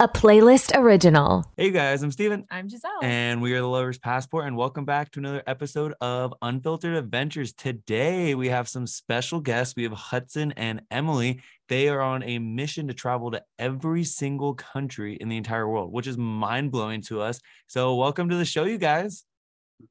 a playlist original. Hey guys, I'm Steven. I'm Giselle. And we are the Lover's Passport, and welcome back to another episode of Unfiltered Adventures. Today we have some special guests. We have Hudson and Emily. They are on a mission to travel to every single country in the entire world, which is mind blowing to us. So, welcome to the show, you guys.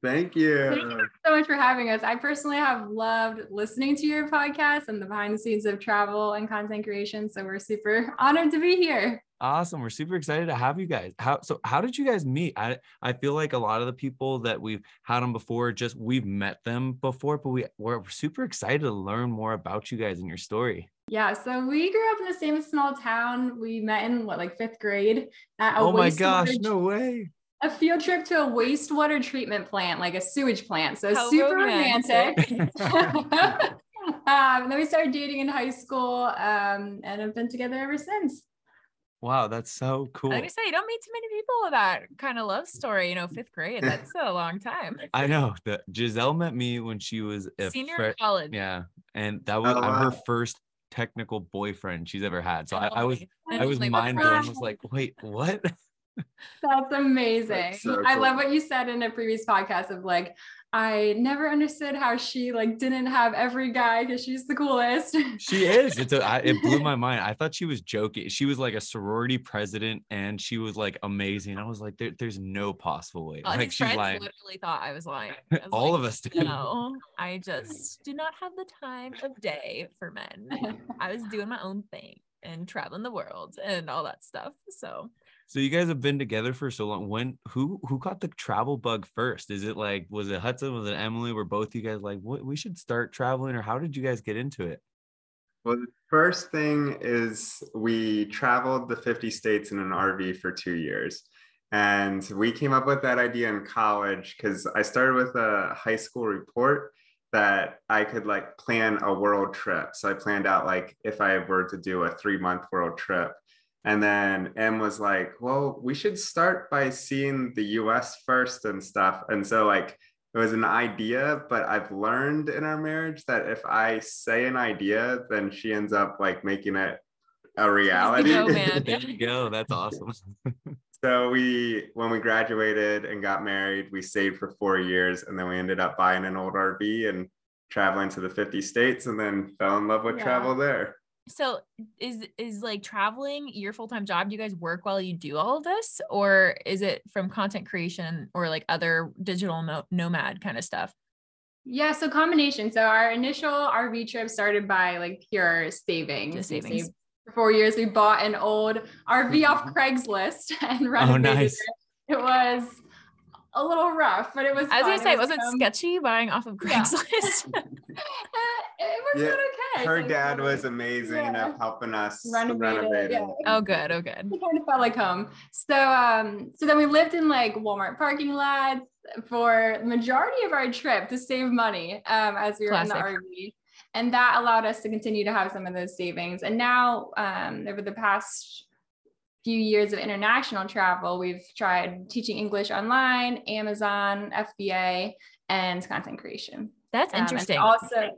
Thank you. Thank you so much for having us. I personally have loved listening to your podcast and the behind the scenes of travel and content creation. So we're super honored to be here. Awesome. We're super excited to have you guys. How so how did you guys meet? I I feel like a lot of the people that we've had on before just we've met them before, but we we're super excited to learn more about you guys and your story. Yeah, so we grew up in the same small town. We met in what like fifth grade. At oh my gosh, no way a field trip to a wastewater treatment plant, like a sewage plant. So How super romantic. romantic. um, then we started dating in high school um, and have been together ever since. Wow, that's so cool. I say you don't meet too many people with that kind of love story. You know, fifth grade. That's a long time. I know. The Giselle met me when she was a senior fr- college. Yeah, and that was oh, wow. her first technical boyfriend she's ever had. So I, I was I was mind blown. I was like, wait, what? That's amazing. That's so cool. I love what you said in a previous podcast of like, I never understood how she like didn't have every guy because she's the coolest. She is. It's a, I, it blew my mind. I thought she was joking. She was like a sorority president, and she was like amazing. I was like, there, "There's no possible way." Uh, like she's lying. Literally thought I was lying. I was All like, of us did. No, I just do not have the time of day for men. I was doing my own thing and traveling the world and all that stuff. So so you guys have been together for so long. When who who caught the travel bug first? Is it like was it Hudson? Was it Emily? Were both you guys like what we should start traveling, or how did you guys get into it? Well, the first thing is we traveled the 50 states in an RV for two years. And we came up with that idea in college because I started with a high school report that I could like plan a world trip. So I planned out like if I were to do a three month world trip. And then M was like, well, we should start by seeing the US first and stuff. And so, like, it was an idea, but I've learned in our marriage that if I say an idea, then she ends up like making it a reality. Go, there you go. That's awesome. so we when we graduated and got married, we saved for four years and then we ended up buying an old RV and traveling to the 50 states and then fell in love with yeah. travel there so is is like traveling your full-time job do you guys work while you do all of this or is it from content creation or like other digital no- nomad kind of stuff yeah so combination so our initial rv trip started by like pure saving Just savings. for four years we bought an old rv off mm-hmm. craigslist and oh, renovated oh, nice. it. it was a little rough, but it was. I was gonna say, was, was it sketchy buying off of Craigslist? Yeah. it was yeah, okay. Her dad was amazing yeah. at helping us renovate, renovate it. Oh, good. Oh, good. It kind of felt like home. So, um, so then we lived in like Walmart parking lots for the majority of our trip to save money um, as we were Classic. in the RV. And that allowed us to continue to have some of those savings. And now, um, over the past few years of international travel, we've tried teaching English online, Amazon, FBA, and content creation. That's um, interesting. also,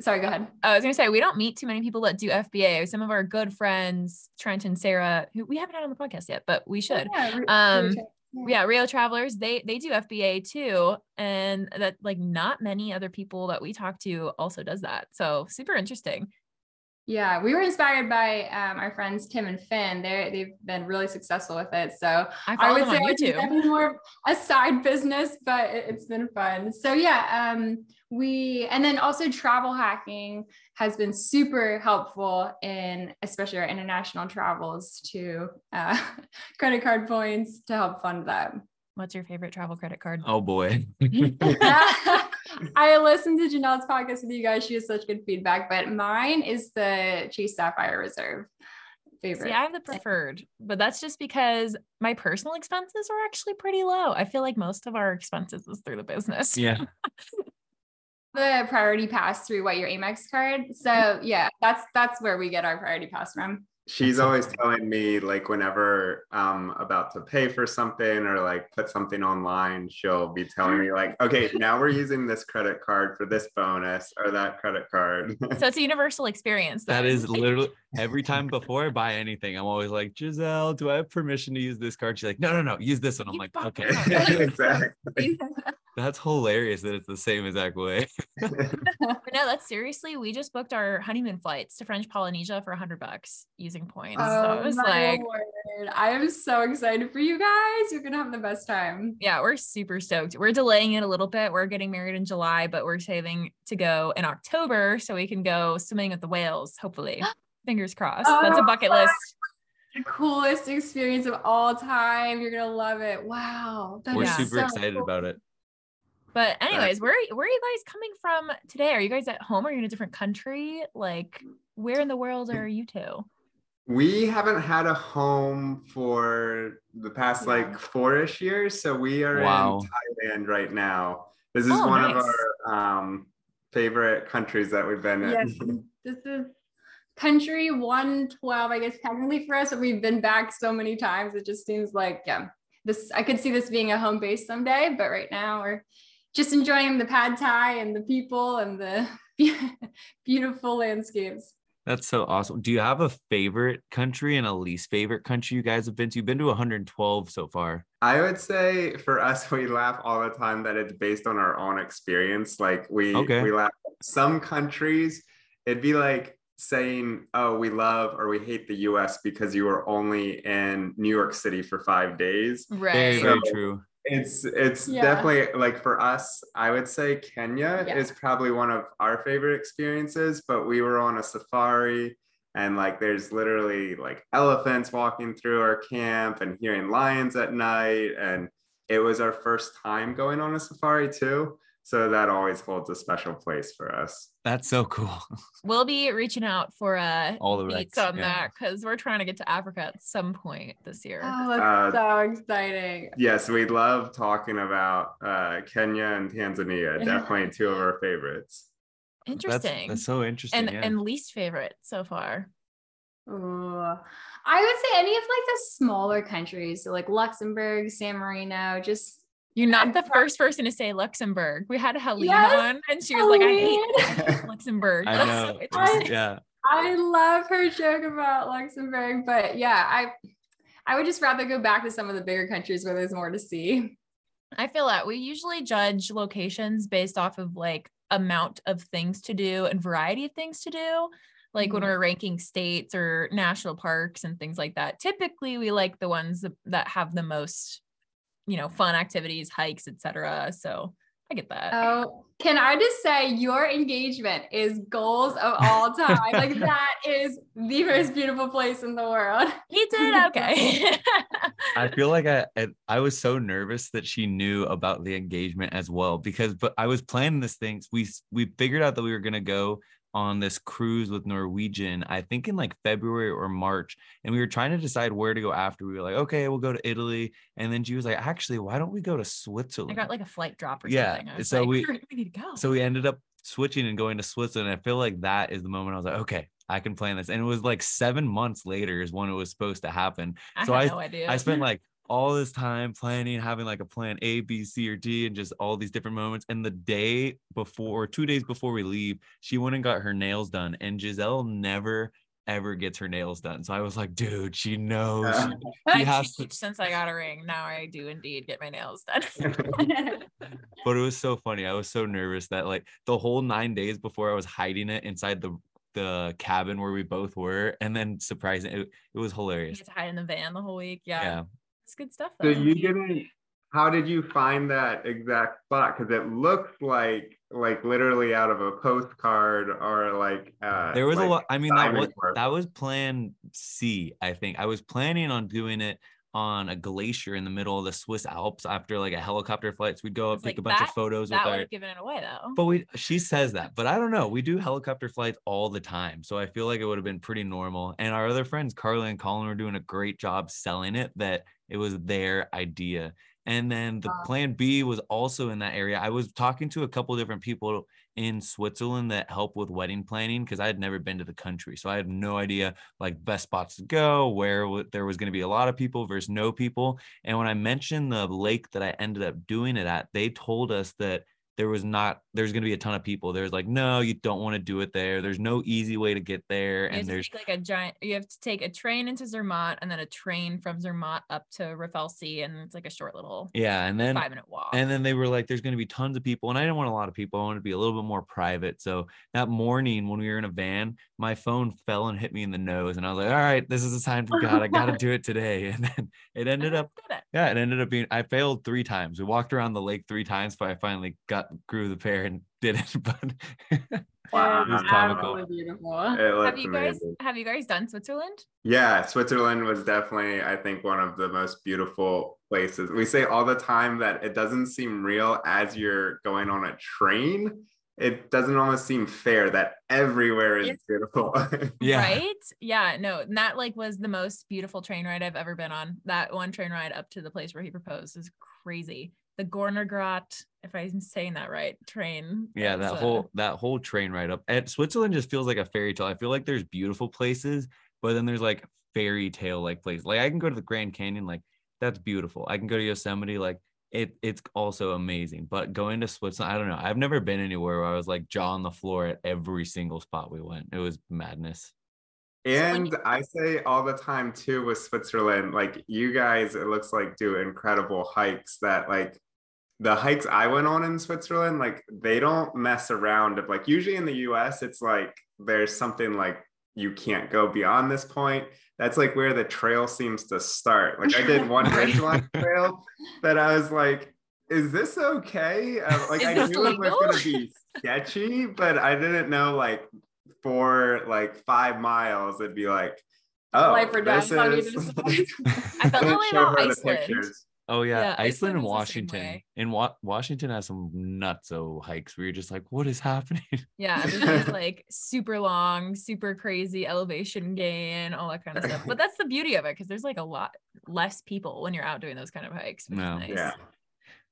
sorry, go ahead. I was gonna say we don't meet too many people that do FBA. Some of our good friends, Trent and Sarah, who we haven't had on the podcast yet, but we should. Yeah, um, yeah, Rio Travelers, they they do FBA too, and that like not many other people that we talk to also does that. So super interesting. Yeah, we were inspired by um, our friends Tim and Finn. They they've been really successful with it. So I, I would say it's more a side business, but it, has been fun. So yeah, um, we and then also travel hacking has been super helpful in especially our international travels to uh, credit card points to help fund that. What's your favorite travel credit card? Oh boy. I listened to Janelle's podcast with you guys. She has such good feedback, but mine is the Chase Sapphire Reserve. Favorite. See, I have the preferred, but that's just because my personal expenses are actually pretty low. I feel like most of our expenses is through the business. Yeah. the priority pass through what your Amex card. So yeah, that's that's where we get our priority pass from. She's always telling me like whenever i'm about to pay for something or like put something online she'll be telling me like okay now we're using this credit card for this bonus or that credit card. So it's a universal experience then. that is literally every time before i buy anything i'm always like giselle do i have permission to use this card? She's like no no no use this one. I'm like okay. exactly that's hilarious that it's the same exact way. no, that's seriously. We just booked our honeymoon flights to French Polynesia for a hundred bucks using points. Oh, so I was like, word. I am so excited for you guys. You're gonna have the best time. Yeah, we're super stoked. We're delaying it a little bit. We're getting married in July, but we're saving to go in October so we can go swimming with the whales. Hopefully, fingers crossed. Oh, that's a bucket list the coolest experience of all time. You're gonna love it. Wow. We're super so excited cool. about it. But anyways, where where are you guys coming from today? Are you guys at home? Are you in a different country? Like, where in the world are you two? We haven't had a home for the past yeah. like four-ish years. So we are wow. in Thailand right now. This is oh, one nice. of our um, favorite countries that we've been in. Yes, this is country 112, I guess, technically for us, but we've been back so many times. It just seems like, yeah, this I could see this being a home base someday, but right now we're just enjoying the pad thai and the people and the beautiful landscapes. That's so awesome. Do you have a favorite country and a least favorite country you guys have been to? You've been to 112 so far. I would say for us, we laugh all the time that it's based on our own experience. Like we okay. we laugh. Some countries, it'd be like saying, "Oh, we love or we hate the U.S. because you were only in New York City for five days." Right. Very, so, very true it's it's yeah. definitely like for us i would say kenya yeah. is probably one of our favorite experiences but we were on a safari and like there's literally like elephants walking through our camp and hearing lions at night and it was our first time going on a safari too so that always holds a special place for us. That's so cool. We'll be reaching out for uh all the dates on yeah. that because we're trying to get to africa at some point this year. Oh that's uh, so exciting. yes we love talking about uh kenya and tanzania definitely two of our favorites. Interesting. That's, that's so interesting and yeah. and least favorite so far. Ooh. I would say any of like the smaller countries, so like Luxembourg, San Marino, just you're not the first person to say Luxembourg. We had Helene yes, on and she was Helene. like, I hate Luxembourg. I know. So I, yeah. I love her joke about Luxembourg, but yeah, I I would just rather go back to some of the bigger countries where there's more to see. I feel that we usually judge locations based off of like amount of things to do and variety of things to do. Like mm-hmm. when we're ranking states or national parks and things like that. Typically, we like the ones that have the most you know, fun activities, hikes, etc. So I get that. Oh, can I just say your engagement is goals of all time? like that is the most beautiful place in the world. He did okay. I feel like I, I I was so nervous that she knew about the engagement as well because but I was planning this thing. We we figured out that we were gonna go on this cruise with Norwegian, I think in like February or March. And we were trying to decide where to go after. We were like, okay, we'll go to Italy. And then she was like, actually, why don't we go to Switzerland? I got like a flight drop or yeah. something. so like, we, we need to go. So we ended up switching and going to Switzerland. I feel like that is the moment I was like, okay, I can plan this. And it was like seven months later is when it was supposed to happen. I so I, no idea. I spent like all this time planning, having like a plan A, B, C, or D, and just all these different moments. And the day before, two days before we leave, she went and got her nails done. And Giselle never ever gets her nails done. So I was like, dude, she knows. She, she has to... Since I got a ring, now I do indeed get my nails done. but it was so funny. I was so nervous that like the whole nine days before I was hiding it inside the the cabin where we both were, and then surprising it, it was hilarious. You to hide in the van the whole week. Yeah. Yeah. It's good stuff. Though. So you didn't. How did you find that exact spot? Because it looks like like literally out of a postcard or like uh, there was like a lot. I mean, that was that was plan C. I think I was planning on doing it on a glacier in the middle of the Swiss Alps after like a helicopter flight. So we'd go up, take like a bunch that, of photos that with our giving it away though. But we she says that, but I don't know. We do helicopter flights all the time. So I feel like it would have been pretty normal. And our other friends, Carly and Colin, were doing a great job selling it that it was their idea. And then the plan B was also in that area. I was talking to a couple different people in Switzerland that help with wedding planning because I had never been to the country. So I had no idea like best spots to go, where w- there was going to be a lot of people versus no people. And when I mentioned the lake that I ended up doing it at, they told us that there was not there's going to be a ton of people there's like no you don't want to do it there. There's no easy way to get there you and there's like a giant you have to take a train into zermatt and then a train from zermatt up to Riffelsee and it's like a short little yeah and then five minute walk. and then they were like there's going to be tons of people and i didn't want a lot of people i wanted to be a little bit more private so that morning when we were in a van my phone fell and hit me in the nose and i was like all right this is a sign from god i gotta do it today and then it ended up yeah it ended up being i failed three times. We walked around the lake three times but i finally got grew the pair and did it but wow, it was comical beautiful have you guys amazing. have you guys done switzerland yeah switzerland was definitely i think one of the most beautiful places we say all the time that it doesn't seem real as you're going on a train it doesn't almost seem fair that everywhere is it's, beautiful. yeah. Right? Yeah. No, that like was the most beautiful train ride I've ever been on. That one train ride up to the place where he proposed is crazy the Gornergrat, if I'm saying that right, train. Yeah, that uh, whole that whole train ride up. And Switzerland just feels like a fairy tale. I feel like there's beautiful places, but then there's like fairy tale like places. Like I can go to the Grand Canyon, like that's beautiful. I can go to Yosemite, like it it's also amazing. But going to Switzerland, I don't know. I've never been anywhere where I was like jaw on the floor at every single spot we went. It was madness. And so you- I say all the time too with Switzerland, like you guys, it looks like do incredible hikes that like the hikes I went on in Switzerland, like they don't mess around. Of like usually in the US, it's like there's something like you can't go beyond this point. That's like where the trail seems to start. Like I did one ridgeline trail that I was like, is this okay? Uh, like I knew it was gonna be sketchy, but I didn't know like for like five miles, it'd be like, oh, Life or this is. I felt that way about Iceland. Oh yeah, yeah Iceland, Iceland and Washington. In Wa- Washington has some nutso hikes where you're just like, what is happening? Yeah, it's like super long, super crazy elevation gain, all that kind of stuff. But that's the beauty of it because there's like a lot less people when you're out doing those kind of hikes, which no. is nice. Yeah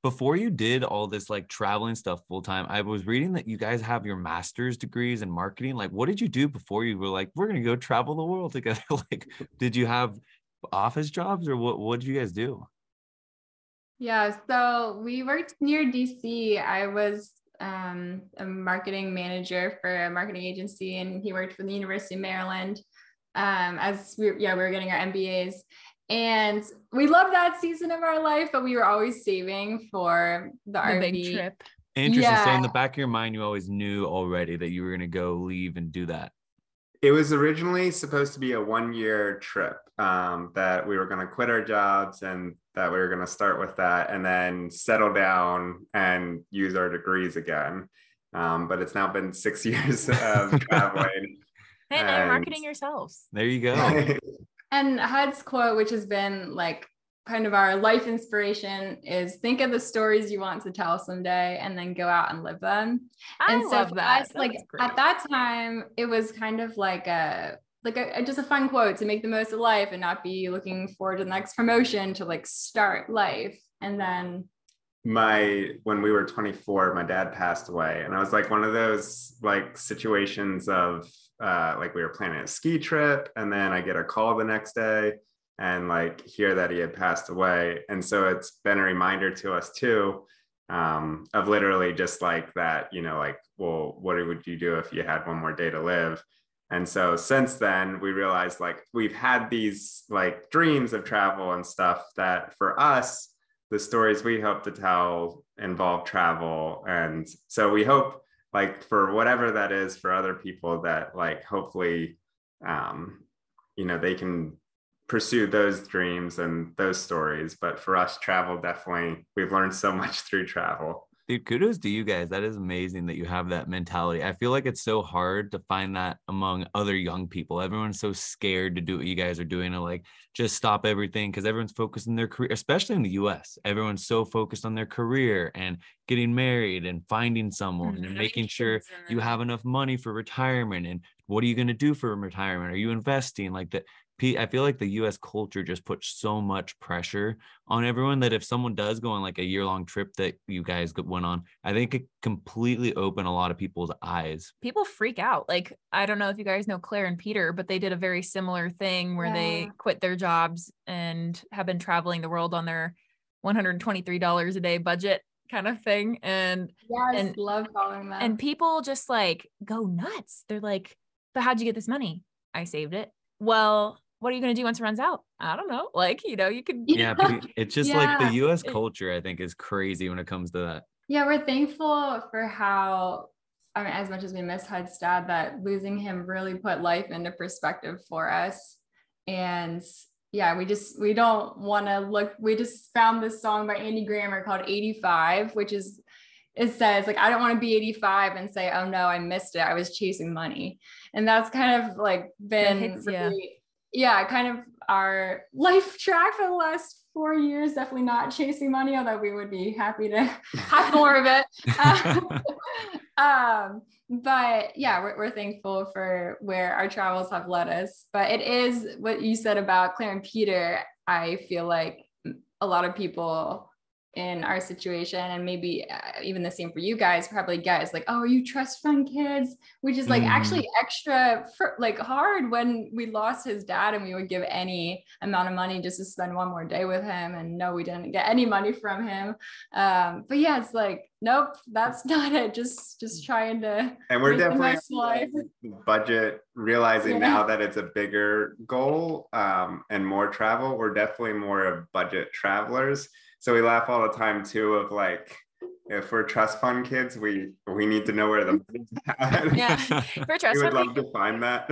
before you did all this like traveling stuff full time, I was reading that you guys have your master's degrees in marketing. Like, what did you do before you were like, we're gonna go travel the world together? like, did you have office jobs or what? What did you guys do? Yeah, so we worked near DC. I was um, a marketing manager for a marketing agency, and he worked for the University of Maryland. Um, as we, yeah, we were getting our MBAs, and we loved that season of our life, but we were always saving for the, the RV big trip. Interesting. Yeah. So in the back of your mind, you always knew already that you were going to go leave and do that. It was originally supposed to be a one-year trip um, that we were going to quit our jobs and that we were going to start with that and then settle down and use our degrees again. Um, but it's now been six years of traveling. hey, now you're marketing yourselves. There you go. And HUD's quote, which has been like kind of our life inspiration, is think of the stories you want to tell someday and then go out and live them. I and so love that. Us, like at that time, it was kind of like a like a, just a fun quote to make the most of life and not be looking forward to the next promotion to like start life and then my when we were 24 my dad passed away and i was like one of those like situations of uh, like we were planning a ski trip and then I get a call the next day and like hear that he had passed away. And so it's been a reminder to us too um, of literally just like that, you know, like, well, what would you do if you had one more day to live? And so since then, we realized like we've had these like dreams of travel and stuff that for us, the stories we hope to tell involve travel. And so we hope like for whatever that is for other people that like hopefully um you know they can pursue those dreams and those stories but for us travel definitely we've learned so much through travel Dude, kudos to you guys. That is amazing that you have that mentality. I feel like it's so hard to find that among other young people. Everyone's so scared to do what you guys are doing to like just stop everything because everyone's focused on their career, especially in the US. Everyone's so focused on their career and getting married and finding someone mm-hmm. and making sure you have enough money for retirement. And what are you going to do for retirement? Are you investing like that? I feel like the US culture just puts so much pressure on everyone that if someone does go on like a year long trip that you guys went on, I think it completely opened a lot of people's eyes. People freak out. Like, I don't know if you guys know Claire and Peter, but they did a very similar thing where yeah. they quit their jobs and have been traveling the world on their $123 a day budget kind of thing. And yes, and, love following that. And people just like go nuts. They're like, but how'd you get this money? I saved it. Well, what are you going to do once it runs out? I don't know. Like, you know, you can. Yeah, but it's just yeah. like the US culture, I think, is crazy when it comes to that. Yeah, we're thankful for how, I mean, as much as we miss Hud's dad, that losing him really put life into perspective for us. And yeah, we just, we don't want to look, we just found this song by Andy Grammer called 85, which is, it says like i don't want to be 85 and say oh no i missed it i was chasing money and that's kind of like been hits, really, yeah, kind of our life track for the last four years. Definitely not chasing money, although we would be happy to have more of it. um, but yeah, we're, we're thankful for where our travels have led us. But it is what you said about Claire and Peter. I feel like a lot of people in our situation and maybe uh, even the same for you guys probably guys like oh are you trust fund kids which is like mm. actually extra for, like hard when we lost his dad and we would give any amount of money just to spend one more day with him and no we didn't get any money from him. Um but yeah it's like nope that's not it. Just just trying to and we're definitely budget realizing yeah. now that it's a bigger goal um and more travel we're definitely more of budget travelers so we laugh all the time too of like if we're trust fund kids, we we need to know where the money's at. Yeah, for trust we would fund, love to find that.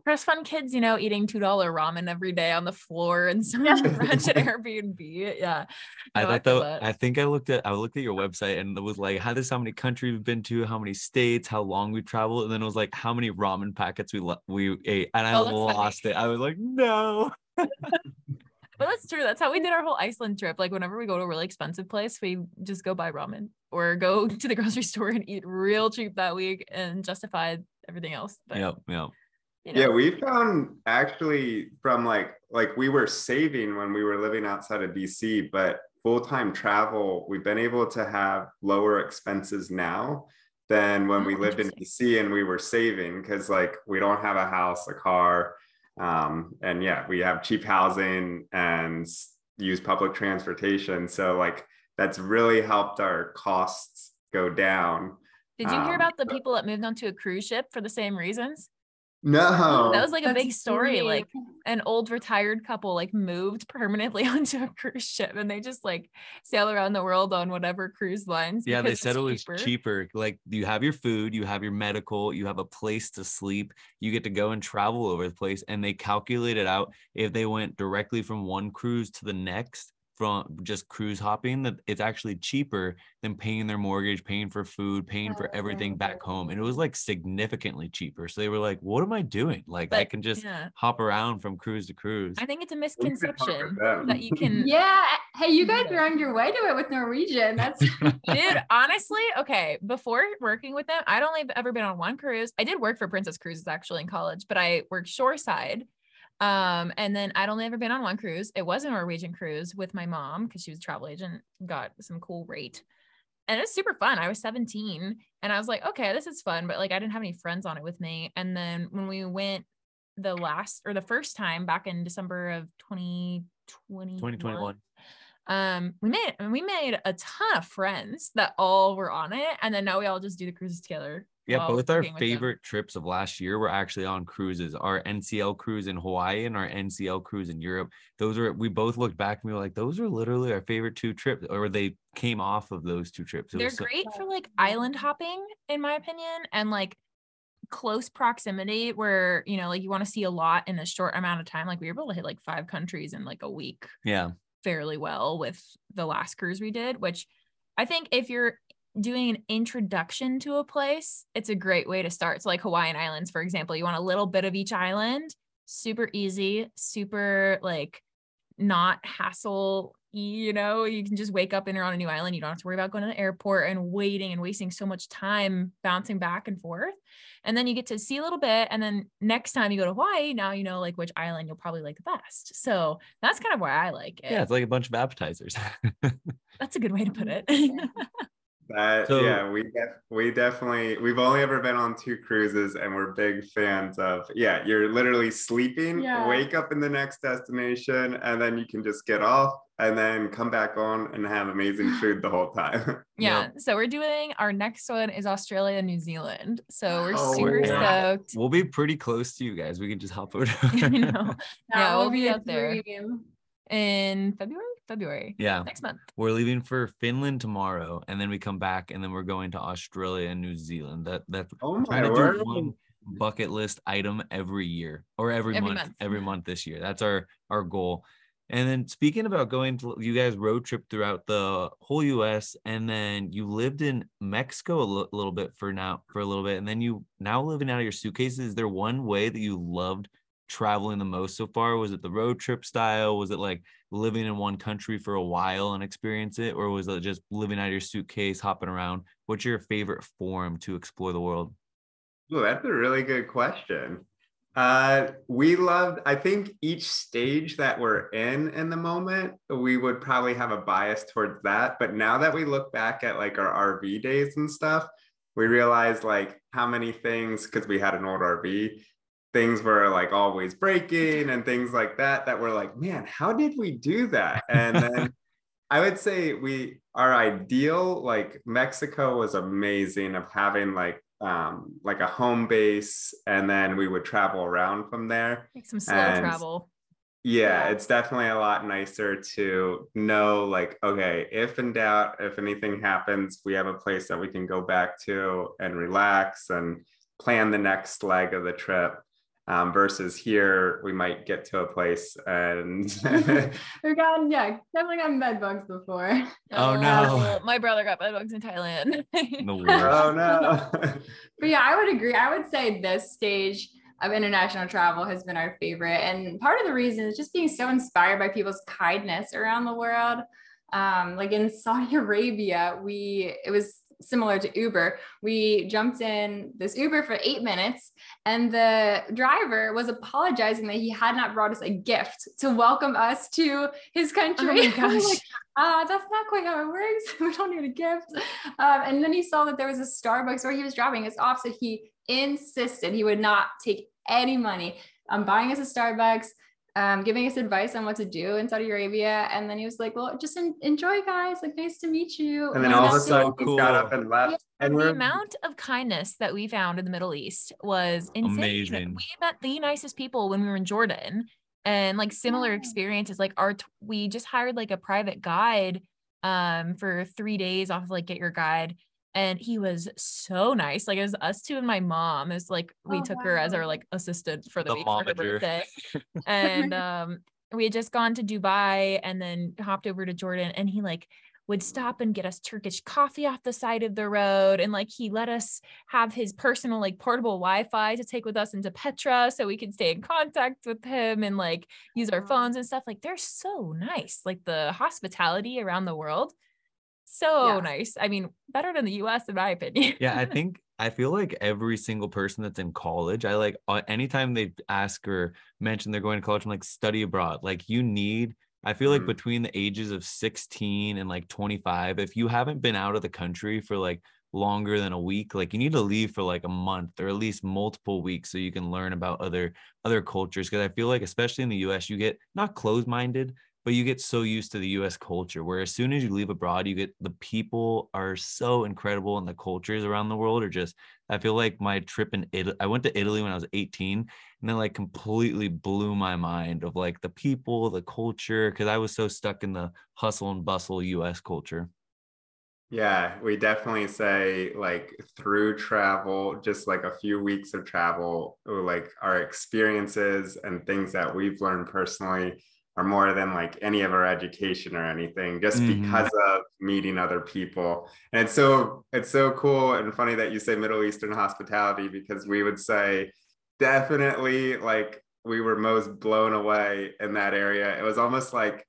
trust fund kids, you know, eating two dollar ramen every day on the floor and some wretched Airbnb. Yeah, I thought though. I think I looked at I looked at your website and it was like, how this how many countries we've been to, how many states, how long we traveled, and then it was like how many ramen packets we we ate, and I oh, lost funny. it. I was like, no. But that's true. That's how we did our whole Iceland trip. Like whenever we go to a really expensive place, we just go buy ramen or go to the grocery store and eat real cheap that week and justify everything else. But, yep, yep. You know. Yeah, we found actually from like like we were saving when we were living outside of DC, but full-time travel, we've been able to have lower expenses now than when oh, we lived in DC and we were saving because like we don't have a house, a car, um, and yeah we have cheap housing and use public transportation. So like that's really helped our costs go down. Did you hear um, about the people that moved onto a cruise ship for the same reasons no. That was like a big story. Like an old retired couple like moved permanently onto a cruise ship and they just like sail around the world on whatever cruise lines. Yeah, they said it was cheaper. cheaper. Like you have your food, you have your medical, you have a place to sleep, you get to go and travel over the place. And they calculated out if they went directly from one cruise to the next, from just cruise hopping that it's actually cheaper than paying their mortgage, paying for food, paying for everything oh. back home. And it was like significantly cheaper. So they were like, what am I doing? Like but, I can just yeah. hop around from cruise to cruise. I think it's a misconception that you can Yeah. Hey, you guys are on your way to it with Norwegian. That's dude, honestly, okay. Before working with them, I'd only ever been on one cruise. I did work for Princess Cruises actually in college, but I worked shoreside um, and then I'd only ever been on one cruise. It was a Norwegian cruise with my mom because she was a travel agent, got some cool rate. And it was super fun. I was 17 and I was like, okay, this is fun. But like, I didn't have any friends on it with me. And then when we went the last or the first time back in December of 2020, 2021, um, we made we made a ton of friends that all were on it. And then now we all just do the cruises together yeah, both our favorite trips of last year were actually on cruises. Our NCL cruise in Hawaii and our NCL cruise in Europe. Those were we both looked back and we were like, those are literally our favorite two trips, or they came off of those two trips. It They're great so- for like island hopping, in my opinion, and like close proximity where you know like you want to see a lot in a short amount of time like we were able to hit like five countries in like a week yeah fairly well with the last cruise we did which i think if you're doing an introduction to a place, it's a great way to start. So, like Hawaiian Islands, for example, you want a little bit of each island, super easy, super like not hassle you know, you can just wake up and you're on a new island. You don't have to worry about going to the airport and waiting and wasting so much time bouncing back and forth. And then you get to see a little bit. And then next time you go to Hawaii, now you know like which island you'll probably like the best. So that's kind of why I like it. Yeah, it's like a bunch of appetizers. that's a good way to put it. That so, yeah, we def- we definitely we've only ever been on two cruises and we're big fans of yeah, you're literally sleeping, yeah. wake up in the next destination, and then you can just get off and then come back on and have amazing food the whole time. Yeah. Yep. So we're doing our next one is Australia, New Zealand. So we're oh, super yeah. stoked. We'll be pretty close to you guys. We can just hop over. you know. Yeah, we'll be up there in February. February. Yeah. Next month. We're leaving for Finland tomorrow and then we come back and then we're going to Australia and New Zealand. That that's oh my word. one bucket list item every year or every, every month, month, every month this year. That's our our goal. And then speaking about going to you guys road trip throughout the whole US and then you lived in Mexico a l- little bit for now for a little bit and then you now living out of your suitcases is there one way that you loved traveling the most so far? Was it the road trip style? Was it like living in one country for a while and experience it? Or was it just living out of your suitcase, hopping around? What's your favorite form to explore the world? Oh, that's a really good question. Uh, we loved, I think each stage that we're in in the moment, we would probably have a bias towards that. But now that we look back at like our RV days and stuff, we realized like how many things, because we had an old RV, things were like always breaking and things like that that were like man how did we do that? And then i would say we our ideal like mexico was amazing of having like um like a home base and then we would travel around from there. Like some slow and travel. Yeah, yeah, it's definitely a lot nicer to know like okay if in doubt if anything happens we have a place that we can go back to and relax and plan the next leg of the trip um, versus here we might get to a place and we've gotten yeah definitely gotten bed bugs before. Oh, oh no. my brother got bed bugs in thailand oh no. But yeah i would agree. I would say this stage of international travel has been our favorite. And part of the reason is just being so inspired by people's kindness around the world. Um, like in saudi arabia we it was similar to Uber. We jumped in this Uber for eight minutes, and the driver was apologizing that he had not brought us a gift to welcome us to his country. Oh my gosh. like, uh, that's not quite how it works. we don't need a gift. Um, and then he saw that there was a Starbucks where he was dropping us off. So he insisted he would not take any money on buying us a Starbucks um, giving us advice on what to do in Saudi Arabia. And then he was like, well, just en- enjoy guys. Like, nice to meet you. And then all of a sudden so cool. got up and left. Yeah, and the amount of kindness that we found in the Middle East was insane. Amazing. We met the nicest people when we were in Jordan and like similar experiences. Like our, t- we just hired like a private guide um for three days off of like get your guide and he was so nice. Like it was us two and my mom. It was like we oh, took wow. her as our like assistant for the, the week momager. for her birthday. and um we had just gone to Dubai and then hopped over to Jordan and he like would stop and get us Turkish coffee off the side of the road. And like he let us have his personal, like portable Wi Fi to take with us into Petra so we could stay in contact with him and like use our phones and stuff. Like they're so nice. Like the hospitality around the world so yeah. nice. I mean, better than the US in my opinion. yeah, I think I feel like every single person that's in college, I like uh, anytime they ask or mention they're going to college, I'm like study abroad. Like you need I feel like mm-hmm. between the ages of 16 and like 25, if you haven't been out of the country for like longer than a week, like you need to leave for like a month or at least multiple weeks so you can learn about other other cultures. Cause I feel like especially in the US, you get not closed-minded, but you get so used to the US culture where as soon as you leave abroad, you get the people are so incredible and the cultures around the world are just I feel like my trip in Italy I went to Italy when I was 18 and then like completely blew my mind of like the people, the culture, because I was so stuck in the hustle and bustle US culture. Yeah, we definitely say like through travel, just like a few weeks of travel, like our experiences and things that we've learned personally are more than like any of our education or anything just mm-hmm. because of meeting other people and it's so it's so cool and funny that you say middle eastern hospitality because we would say definitely like we were most blown away in that area it was almost like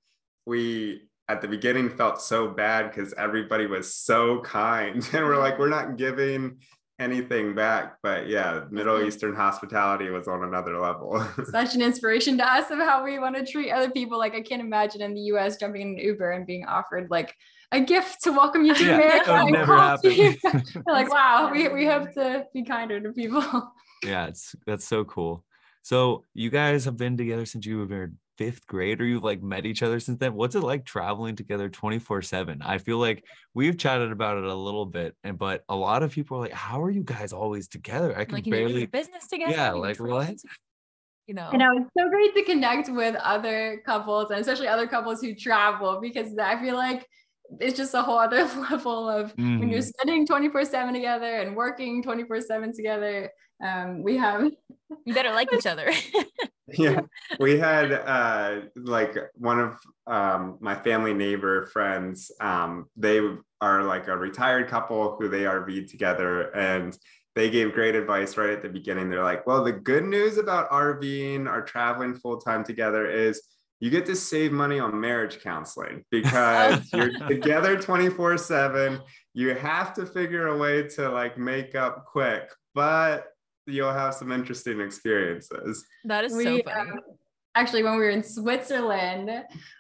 we at the beginning felt so bad because everybody was so kind and we're like we're not giving anything back but yeah middle eastern hospitality was on another level. Such an inspiration to us of how we want to treat other people. Like i can't imagine in the us jumping in an uber and being offered like a gift to welcome you to yeah, america never happened. like wow we, we have to be kinder to people. Yeah it's that's so cool. So you guys have been together since you were fifth grade or you've like met each other since then what's it like traveling together 24 7 i feel like we've chatted about it a little bit and but a lot of people are like how are you guys always together? I can like, barely business together. Yeah like what? you know. And know it's so great to connect with other couples and especially other couples who travel because i feel like it's just a whole other level of mm. when you're mm-hmm. spending 24 7 together and working 24 7 together um, we have you better like each other yeah. We had uh, like one of um, my family neighbor friends um, they are like a retired couple who they rv together and they gave great advice right at the beginning. They're like well the good news about rving or traveling full time together is you get to save money on marriage counseling because you're together 24 7 you have to figure a way to like make up quick but you'll have some interesting experiences. That is we, so funny. Um, actually, when we were in Switzerland,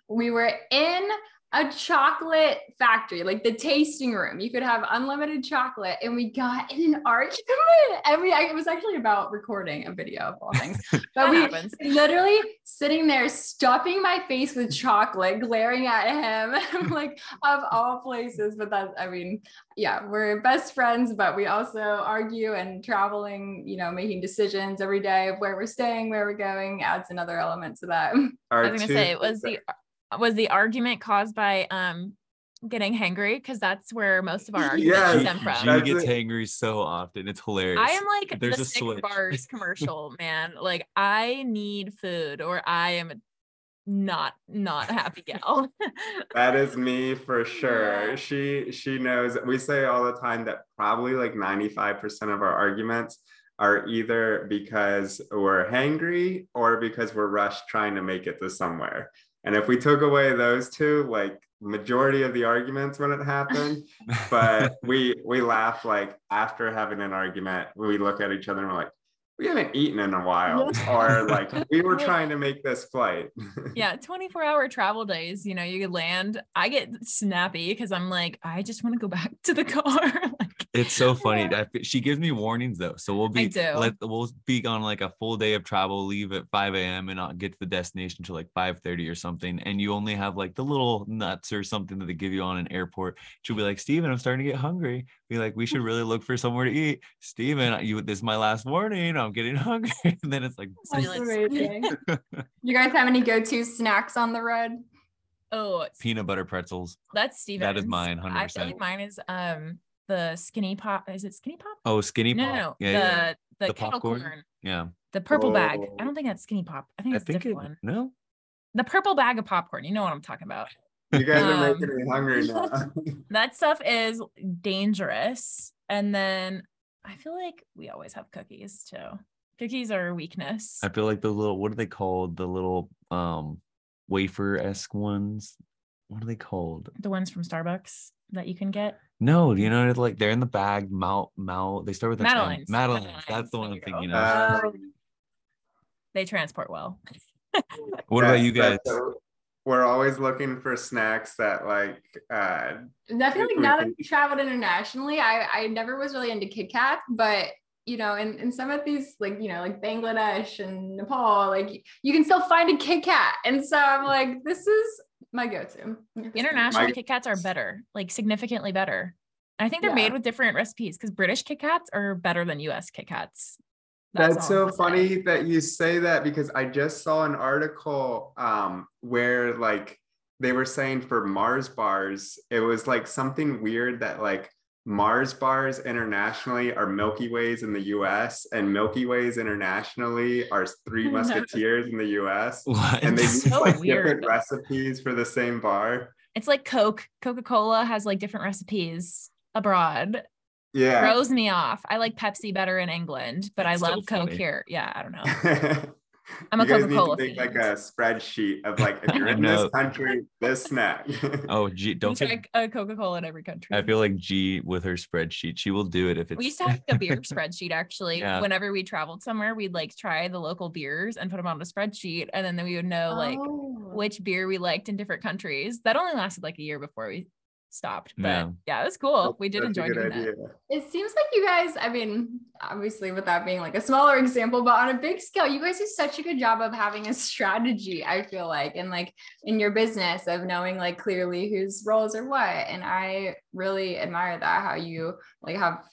we were in a chocolate factory, like the tasting room. You could have unlimited chocolate, and we got in an argument. And we, it was actually about recording a video of all things. But we happens. literally sitting there, stuffing my face with chocolate, glaring at him, like of all places. But that's, I mean, yeah, we're best friends, but we also argue and traveling. You know, making decisions every day of where we're staying, where we're going adds another element to that. Our I was gonna say, it was the was the argument caused by um getting hangry because that's where most of our arguments yeah, stem from. She gets hangry so often. It's hilarious. I am like There's the a sick switch. bars commercial, man. Like I need food or I am not not happy gal. that is me for sure. Yeah. She she knows we say all the time that probably like 95% of our arguments are either because we're hangry or because we're rushed trying to make it to somewhere. And if we took away those two, like majority of the arguments when it happened, but we we laugh like after having an argument, we look at each other and we're like, we haven't eaten in a while or like we were trying to make this flight. Yeah 24 hour travel days you know you land. I get snappy because i'm like i just want to go back to the car. Like, it's so funny that she gives me warnings though so we'll be let, we'll be on like a full day of travel leave at 5 a.m and not get to the destination until like 5 30 or something and you only have like the little nuts or something that they give you on an airport. She'll be like steven i'm starting to get hungry. Be like we should really look for somewhere to eat. Steven you this is my last warning. I'm getting hungry. and then it's like you guys have any go-to snacks on the road? Oh, peanut butter pretzels. That's Steven. That is mine, 100%. I feel like mine is um the skinny pop. Is it skinny pop? Oh, skinny no, pop. No, no, yeah, the, yeah. the, the popcorn. corn. Yeah. The purple oh. bag. I don't think that's skinny pop. I think it's a different it, one. No. The purple bag of popcorn. You know what I'm talking about. You guys um, are making me hungry now. that stuff is dangerous. And then I feel like we always have cookies too. Cookies are a weakness. I feel like the little what are they called? The little um wafer esque ones. What are they called? The ones from Starbucks that you can get. No, you know, like they're in the bag. Mal, mal. They start with Madeleines. Madeleines. That's the one I'm thinking of. Um, they transport well. what about you guys? We're always looking for snacks that like uh I feel like now that we traveled internationally, I I never was really into Kit Kat, but you know, in, in some of these like, you know, like Bangladesh and Nepal, like you can still find a Kit Kat. And so I'm like, this is my go-to. International my- Kit Kats are better, like significantly better. I think they're yeah. made with different recipes because British Kit Kats are better than US Kit Kats. That's, That's so funny that you say that because I just saw an article um, where like they were saying for Mars bars, it was like something weird that like Mars bars internationally are Milky Ways in the US and Milky Ways internationally are Three Musketeers in the US. What? And they use so like weird. different recipes for the same bar. It's like Coke. Coca-Cola has like different recipes abroad yeah throws me off i like pepsi better in england but That's i love so coke here yeah i don't know I'm a Coca Cola. need to Make like a spreadsheet of like if you're in this country, this snack. oh, G, don't drink a Coca Cola in every country. I feel like G with her spreadsheet, she will do it if it's. We used to have a beer spreadsheet actually. Yeah. Whenever we traveled somewhere, we'd like try the local beers and put them on a spreadsheet, and then we would know like oh. which beer we liked in different countries. That only lasted like a year before we stopped. But yeah, yeah it was cool. We did That's enjoy doing idea. that. It seems like you guys, I mean, obviously with that being like a smaller example, but on a big scale, you guys do such a good job of having a strategy, I feel like, and like in your business of knowing like clearly whose roles are what. And I really admire that how you like have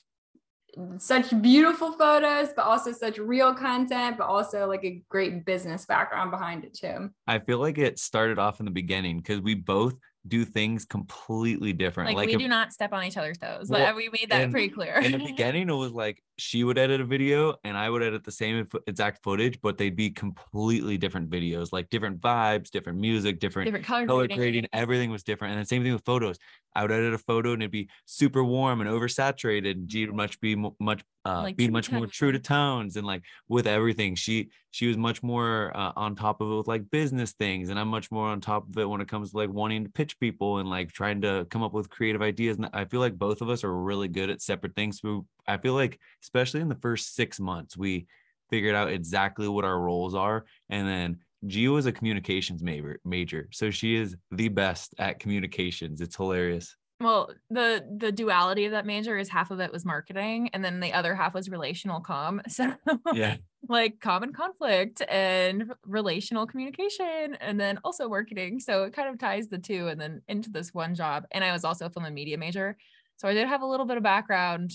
such beautiful photos, but also such real content, but also like a great business background behind it too. I feel like it started off in the beginning because we both do things completely different. Like, like we if, do not step on each other's toes. Well, like, we made that in, pretty clear. in the beginning, it was like she would edit a video and I would edit the same exact footage, but they'd be completely different videos, like different vibes, different music, different, different color, color grading. grading. Everything was different. And the same thing with photos. I would edit a photo and it'd be super warm and oversaturated. G would much be much uh, like be much more true to tones and like with everything. She she was much more uh, on top of it with like business things, and I'm much more on top of it when it comes to like wanting to pitch people and like trying to come up with creative ideas. And I feel like both of us are really good at separate things. So I feel like especially in the first six months, we figured out exactly what our roles are, and then Gio is a communications major, major, so she is the best at communications. It's hilarious. Well, the the duality of that major is half of it was marketing, and then the other half was relational com. So yeah, like common conflict and relational communication, and then also marketing. So it kind of ties the two, and then into this one job. And I was also a film and media major, so I did have a little bit of background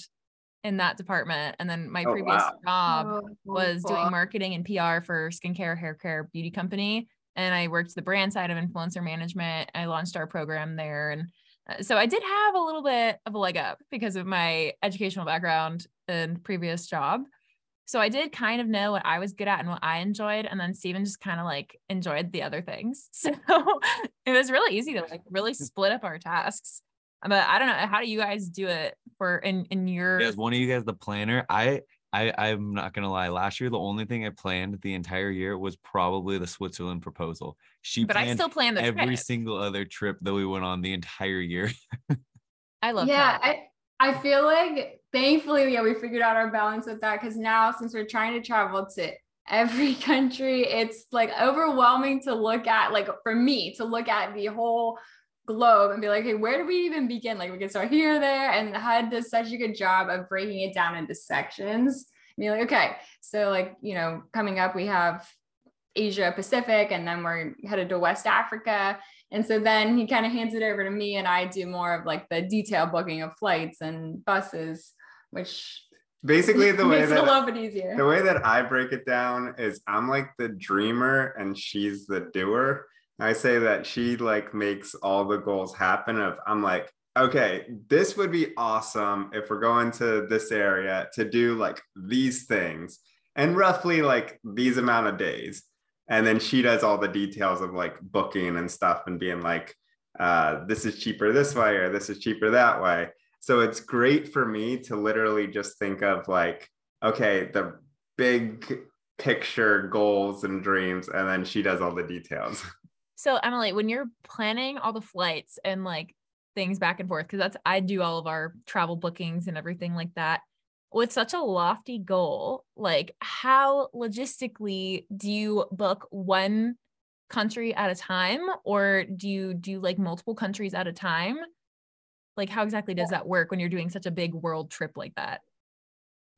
in that department. And then my oh, previous wow. job oh, was cool. doing marketing and PR for skincare, hair care, beauty company. And I worked the brand side of influencer management. I launched our program there. And uh, so I did have a little bit of a leg up because of my educational background and previous job. So I did kind of know what I was good at and what I enjoyed. And then Steven just kind of like enjoyed the other things. So it was really easy to like really split up our tasks but I don't know. How do you guys do it for in in your? as one of you guys the planner? I I I'm not gonna lie. Last year, the only thing I planned the entire year was probably the Switzerland proposal. She but I still plan the every trip. single other trip that we went on the entire year. I love. That. Yeah, I I feel like thankfully, yeah, we figured out our balance with that because now since we're trying to travel to every country, it's like overwhelming to look at. Like for me, to look at the whole globe and be like, hey, where do we even begin? Like we can start here, there, and Hud does such a good job of breaking it down into sections. And you're like, okay, so like, you know, coming up, we have Asia Pacific, and then we're headed to West Africa. And so then he kind of hands it over to me, and I do more of like the detail booking of flights and buses, which basically the way that a little bit easier. The way that I break it down is I'm like the dreamer and she's the doer. I say that she like makes all the goals happen. Of I'm like, okay, this would be awesome if we're going to this area to do like these things and roughly like these amount of days. And then she does all the details of like booking and stuff and being like, uh, this is cheaper this way or this is cheaper that way. So it's great for me to literally just think of like, okay, the big picture goals and dreams, and then she does all the details. So Emily, when you're planning all the flights and like things back and forth, because that's I do all of our travel bookings and everything like that. With such a lofty goal, like how logistically do you book one country at a time, or do you do like multiple countries at a time? Like how exactly does that work when you're doing such a big world trip like that?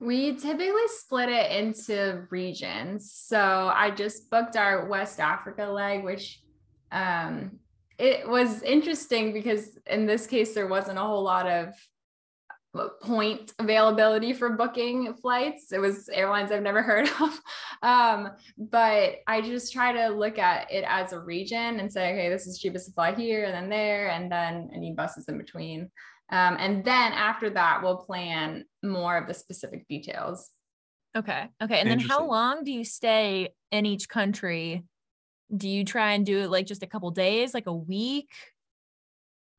We typically split it into regions. So I just booked our West Africa leg, which um, it was interesting because in this case there wasn't a whole lot of point availability for booking flights. It was airlines I've never heard of. Um, but I just try to look at it as a region and say, okay, this is cheapest to fly here and then there, and then any buses in between. Um, and then after that, we'll plan more of the specific details. Okay. Okay. And then how long do you stay in each country do you try and do it like just a couple days, like a week?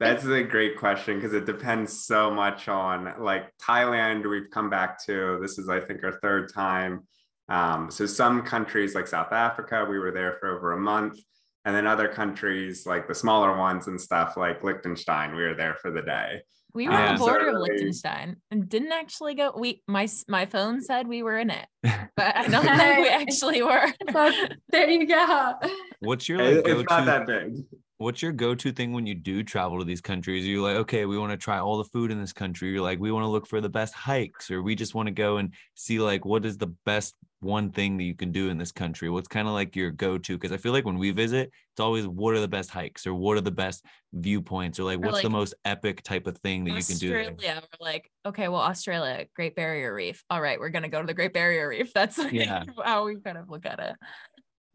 That's a great question because it depends so much on like Thailand, we've come back to. This is, I think, our third time. Um, so some countries like South Africa, we were there for over a month. And then other countries like the smaller ones and stuff like Liechtenstein, we were there for the day. We were um, on the border of Liechtenstein and didn't actually go. We my my phone said we were in it, but I don't think we actually were. there you go. What's your like, it's not that big what's your go-to thing when you do travel to these countries? you're like, okay, we want to try all the food in this country. You're like, we want to look for the best hikes, or we just want to go and see like what is the best one thing that you can do in this country? What's kind of like your go-to? Because I feel like when we visit, it's always what are the best hikes or what are the best viewpoints or like what's like, the most epic type of thing that Australia, you can do. Yeah, we're like, okay, well, Australia, Great Barrier Reef. All right, we're gonna go to the Great Barrier Reef. That's like yeah. how we kind of look at it.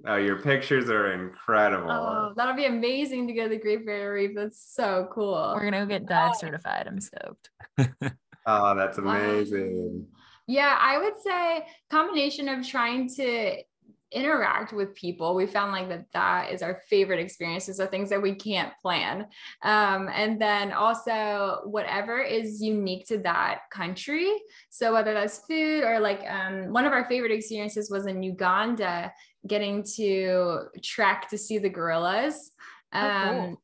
Oh, your pictures are incredible. Oh, that'll be amazing to go to the Great Barrier Reef. That's so cool. We're gonna go get oh, dive certified. I'm stoked. oh, that's amazing. Yeah, I would say combination of trying to interact with people. We found like that that is our favorite experiences are things that we can't plan. Um, and then also whatever is unique to that country. So whether that's food or like um, one of our favorite experiences was in uganda getting to trek to see the gorillas. Um, oh, cool.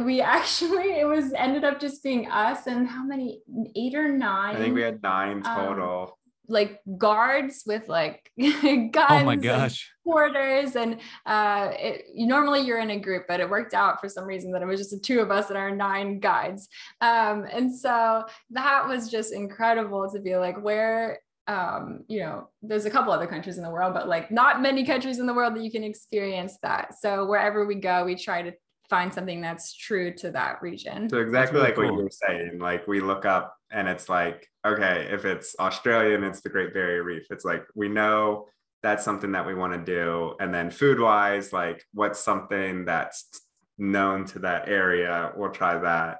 We actually it was ended up just being us and how many eight or nine i think we had nine um, total. like guards with like guns oh my gosh. quarters and uh it, normally you're in a group but it worked out for some reason that it was just the two of us and our nine guides. Um and so that was just incredible to be like where um you know there's a couple other countries in the world but like not many countries in the world that you can experience that. So wherever we go we try to find something that's true to that region. So exactly really like cool. what you were saying like we look up and it's like okay if it's australian it's the great barrier reef. It's like we know that's something that we want to do. And then food wise like what's something that's known to that area? We'll try that.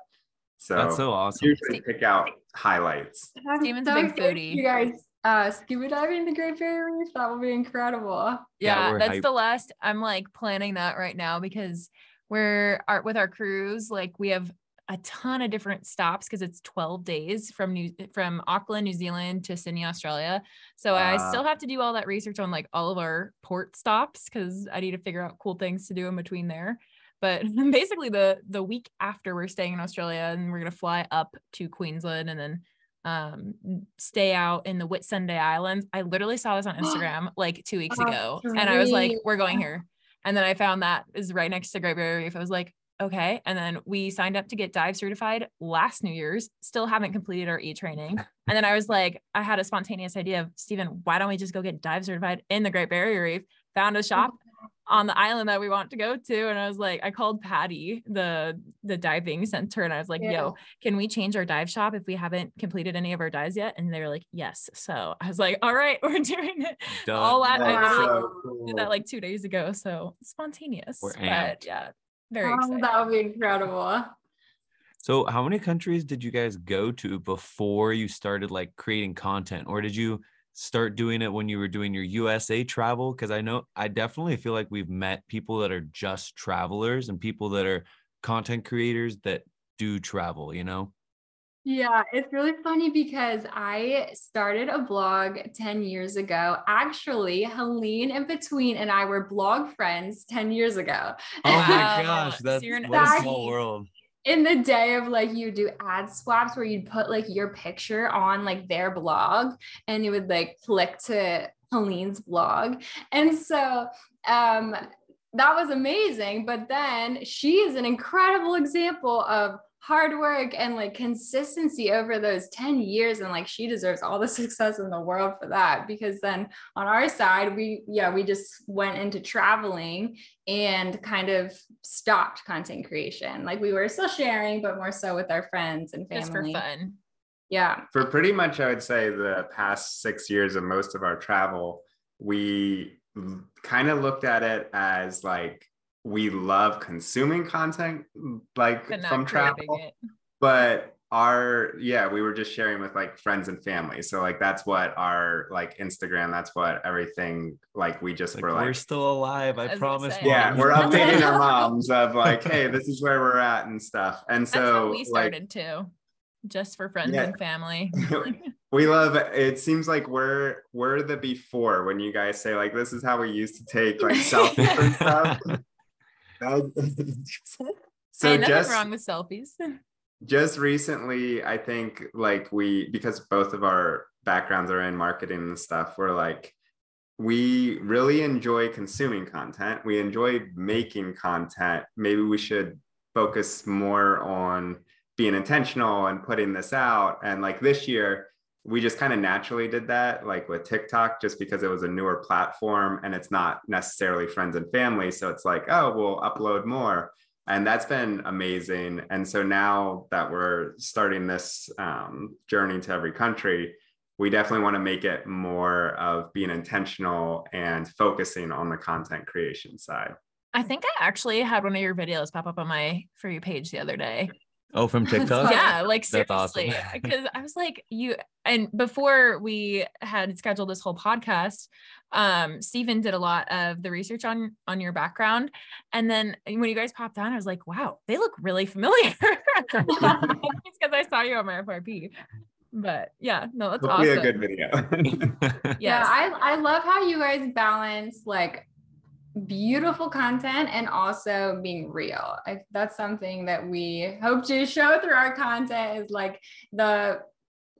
So that's so awesome. usually pick out highlights. Steven's a big foodie. you guys. Uh scuba diving the great barrier reef that will be incredible. Yeah, yeah that's hyped. the last i'm like planning that right now because we're our, with our cruise like we have a ton of different stops because it's 12 days from New from Auckland, New Zealand to Sydney, Australia. So uh, I still have to do all that research on like all of our port stops because I need to figure out cool things to do in between there. But basically the the week after we're staying in Australia and we're gonna fly up to Queensland and then um stay out in the Whitsunday Islands. I literally saw this on Instagram like two weeks ago and I was like, we're going here. And then I found that is right next to Great Barrier Reef. I was like, okay. And then we signed up to get dive certified last New Year's, still haven't completed our e training. And then I was like, I had a spontaneous idea of Stephen, why don't we just go get dive certified in the Great Barrier Reef? Found a shop on the island that we want to go to. And I was like, I called PADI, the the diving center, and I was like, yeah. yo, can we change our dive shop if we haven't completed any of our dives yet? And they were like, yes. So I was like, all right, we're doing it. Done. All at I so cool. did that like two days ago. So spontaneous. We're but amped. yeah, very oh, That would be incredible. So, how many countries did you guys go to before you started like creating content, or did you start doing it when you were doing your USA travel? Because I know I definitely feel like we've met people that are just travelers and people that are content creators that do travel. You know. Yeah, it's really funny because I started a blog 10 years ago. Actually, Helene in Between and I were blog friends 10 years ago. Oh my um, gosh, that's so what a small world. In the day of like you do ad swaps where you'd put like your picture on like their blog and you would like click to Helene's blog. And so um that was amazing. But then she is an incredible example of hard work and like consistency over those 10 years and like she deserves all the success in the world for that because then on our side we yeah we just went into traveling and kind of stopped content creation. Like we were still sharing but more so with our friends and family just for fun. Yeah. For pretty much i would say the past six years of most of our travel we kind of looked at it as like we love consuming content like from travel it. but our yeah we were just sharing with like friends and family so like that's what our like instagram that's what everything like we just like, were like we're still alive i, I promise yeah we're updating our moms of like hey this is where we're at and stuff and so we started like, too just for friends yeah. and family. we love it. It seems like we're we're the before when you guys say like this is how we used to take like selfies and stuff. so nothing just, wrong with selfies. Just recently, I think like we because both of our backgrounds are in marketing and stuff, we're like we really enjoy consuming content. We enjoy making content. Maybe we should focus more on being intentional and putting this out. And like this year, we just kind of naturally did that, like with TikTok, just because it was a newer platform and it's not necessarily friends and family. So it's like, oh, we'll upload more. And that's been amazing. And so now that we're starting this um, journey to every country, we definitely want to make it more of being intentional and focusing on the content creation side. I think I actually had one of your videos pop up on my for you page the other day. Oh, from TikTok? yeah, like seriously. Because I was like, you and before we had scheduled this whole podcast, um, Stephen did a lot of the research on on your background. And then when you guys popped on, I was like, wow, they look really familiar. because I saw you on my FYP. But yeah, no, that's Hopefully awesome. a good video. yes. Yeah, I, I love how you guys balance like beautiful content and also being real. I, that's something that we hope to show through our content is like the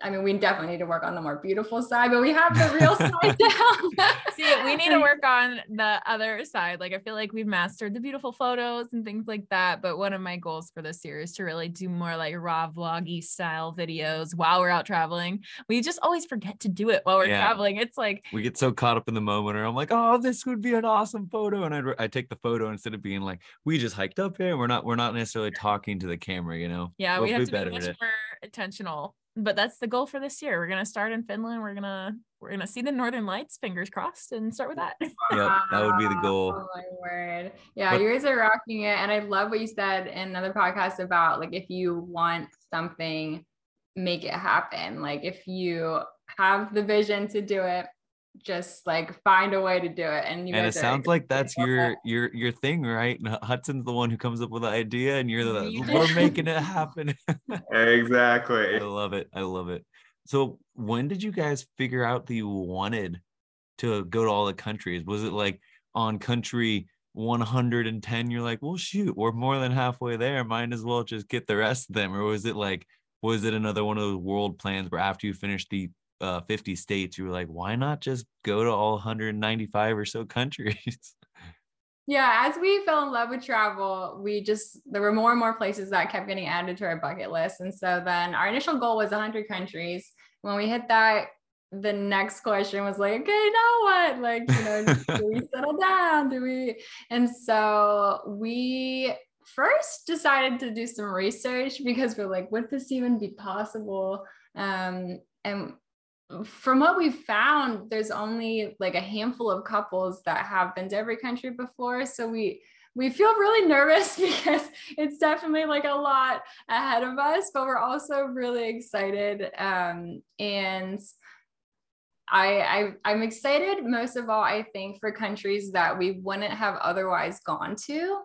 I mean, we definitely need to work on the more beautiful side, but we have the real side down. See, we need to work on the other side. Like, I feel like we've mastered the beautiful photos and things like that. But one of my goals for this year is to really do more like raw vloggy style videos while we're out traveling. We just always forget to do it while we're yeah. traveling. It's like we get so caught up in the moment, or I'm like, oh, this would be an awesome photo, and I I take the photo instead of being like, we just hiked up here. We're not we're not necessarily talking to the camera, you know. Yeah, we have to be much more intentional but that's the goal for this year. We're gonna start in Finland. We're gonna we're gonna see the Northern Lights. Fingers crossed, and start with that. Yep, that would be the goal. Oh my word! Yeah, but- you guys are rocking it, and I love what you said in another podcast about like if you want something, make it happen. Like if you have the vision to do it, just like find a way to do it and you and it sounds like that's your your your thing right? Hudson's the one who comes up with the idea and you're the we're making it happen. Exactly. I love it i love it. So when did you guys figure out that you wanted to go to all the countries? Was it like on country 110 you're like well shoot we're more than halfway there might as well just get the rest of them or was it like was it another one of those world plans where after you finish the uh, 50 states, you were like, why not just go to all 195 or so countries? Yeah, as we fell in love with travel, we just there were more and more places that kept getting added to our bucket list. And so then our initial goal was 100 countries. When we hit that, the next question was like, okay, now what? Like, you know, do we settle down? Do we? And so we first decided to do some research because we're like, would this even be possible? Um, and from what we've found, there's only like a handful of couples that have been to every country before. So we we feel really nervous because it's definitely like a lot ahead of us, but we're also really excited. Um, and I, I I'm excited most of all, I think, for countries that we wouldn't have otherwise gone to.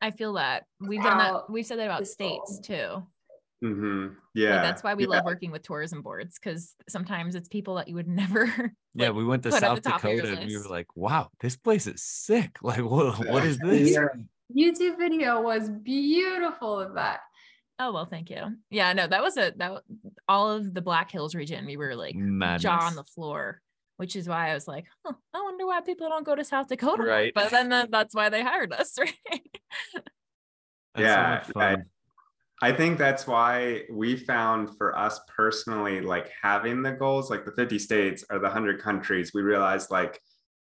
I feel that we've done that. We've said that about states too. Mm-hmm. Yeah. Like that's why we yeah. love working with tourism boards because sometimes it's people that you would never. like, yeah, we went to South Dakota and we were like, wow, this place is sick. Like, what, what is this? Yeah. YouTube video was beautiful of that. Oh well, thank you. Yeah, no, that was a that all of the Black Hills region. We were like Madness. jaw on the floor, which is why I was like, huh, I wonder why people don't go to South Dakota. Right. But then the, that's why they hired us, right? yeah, so I, think that's why we found for us personally, like having the goals, like the 50 states or the 100 countries, we realized like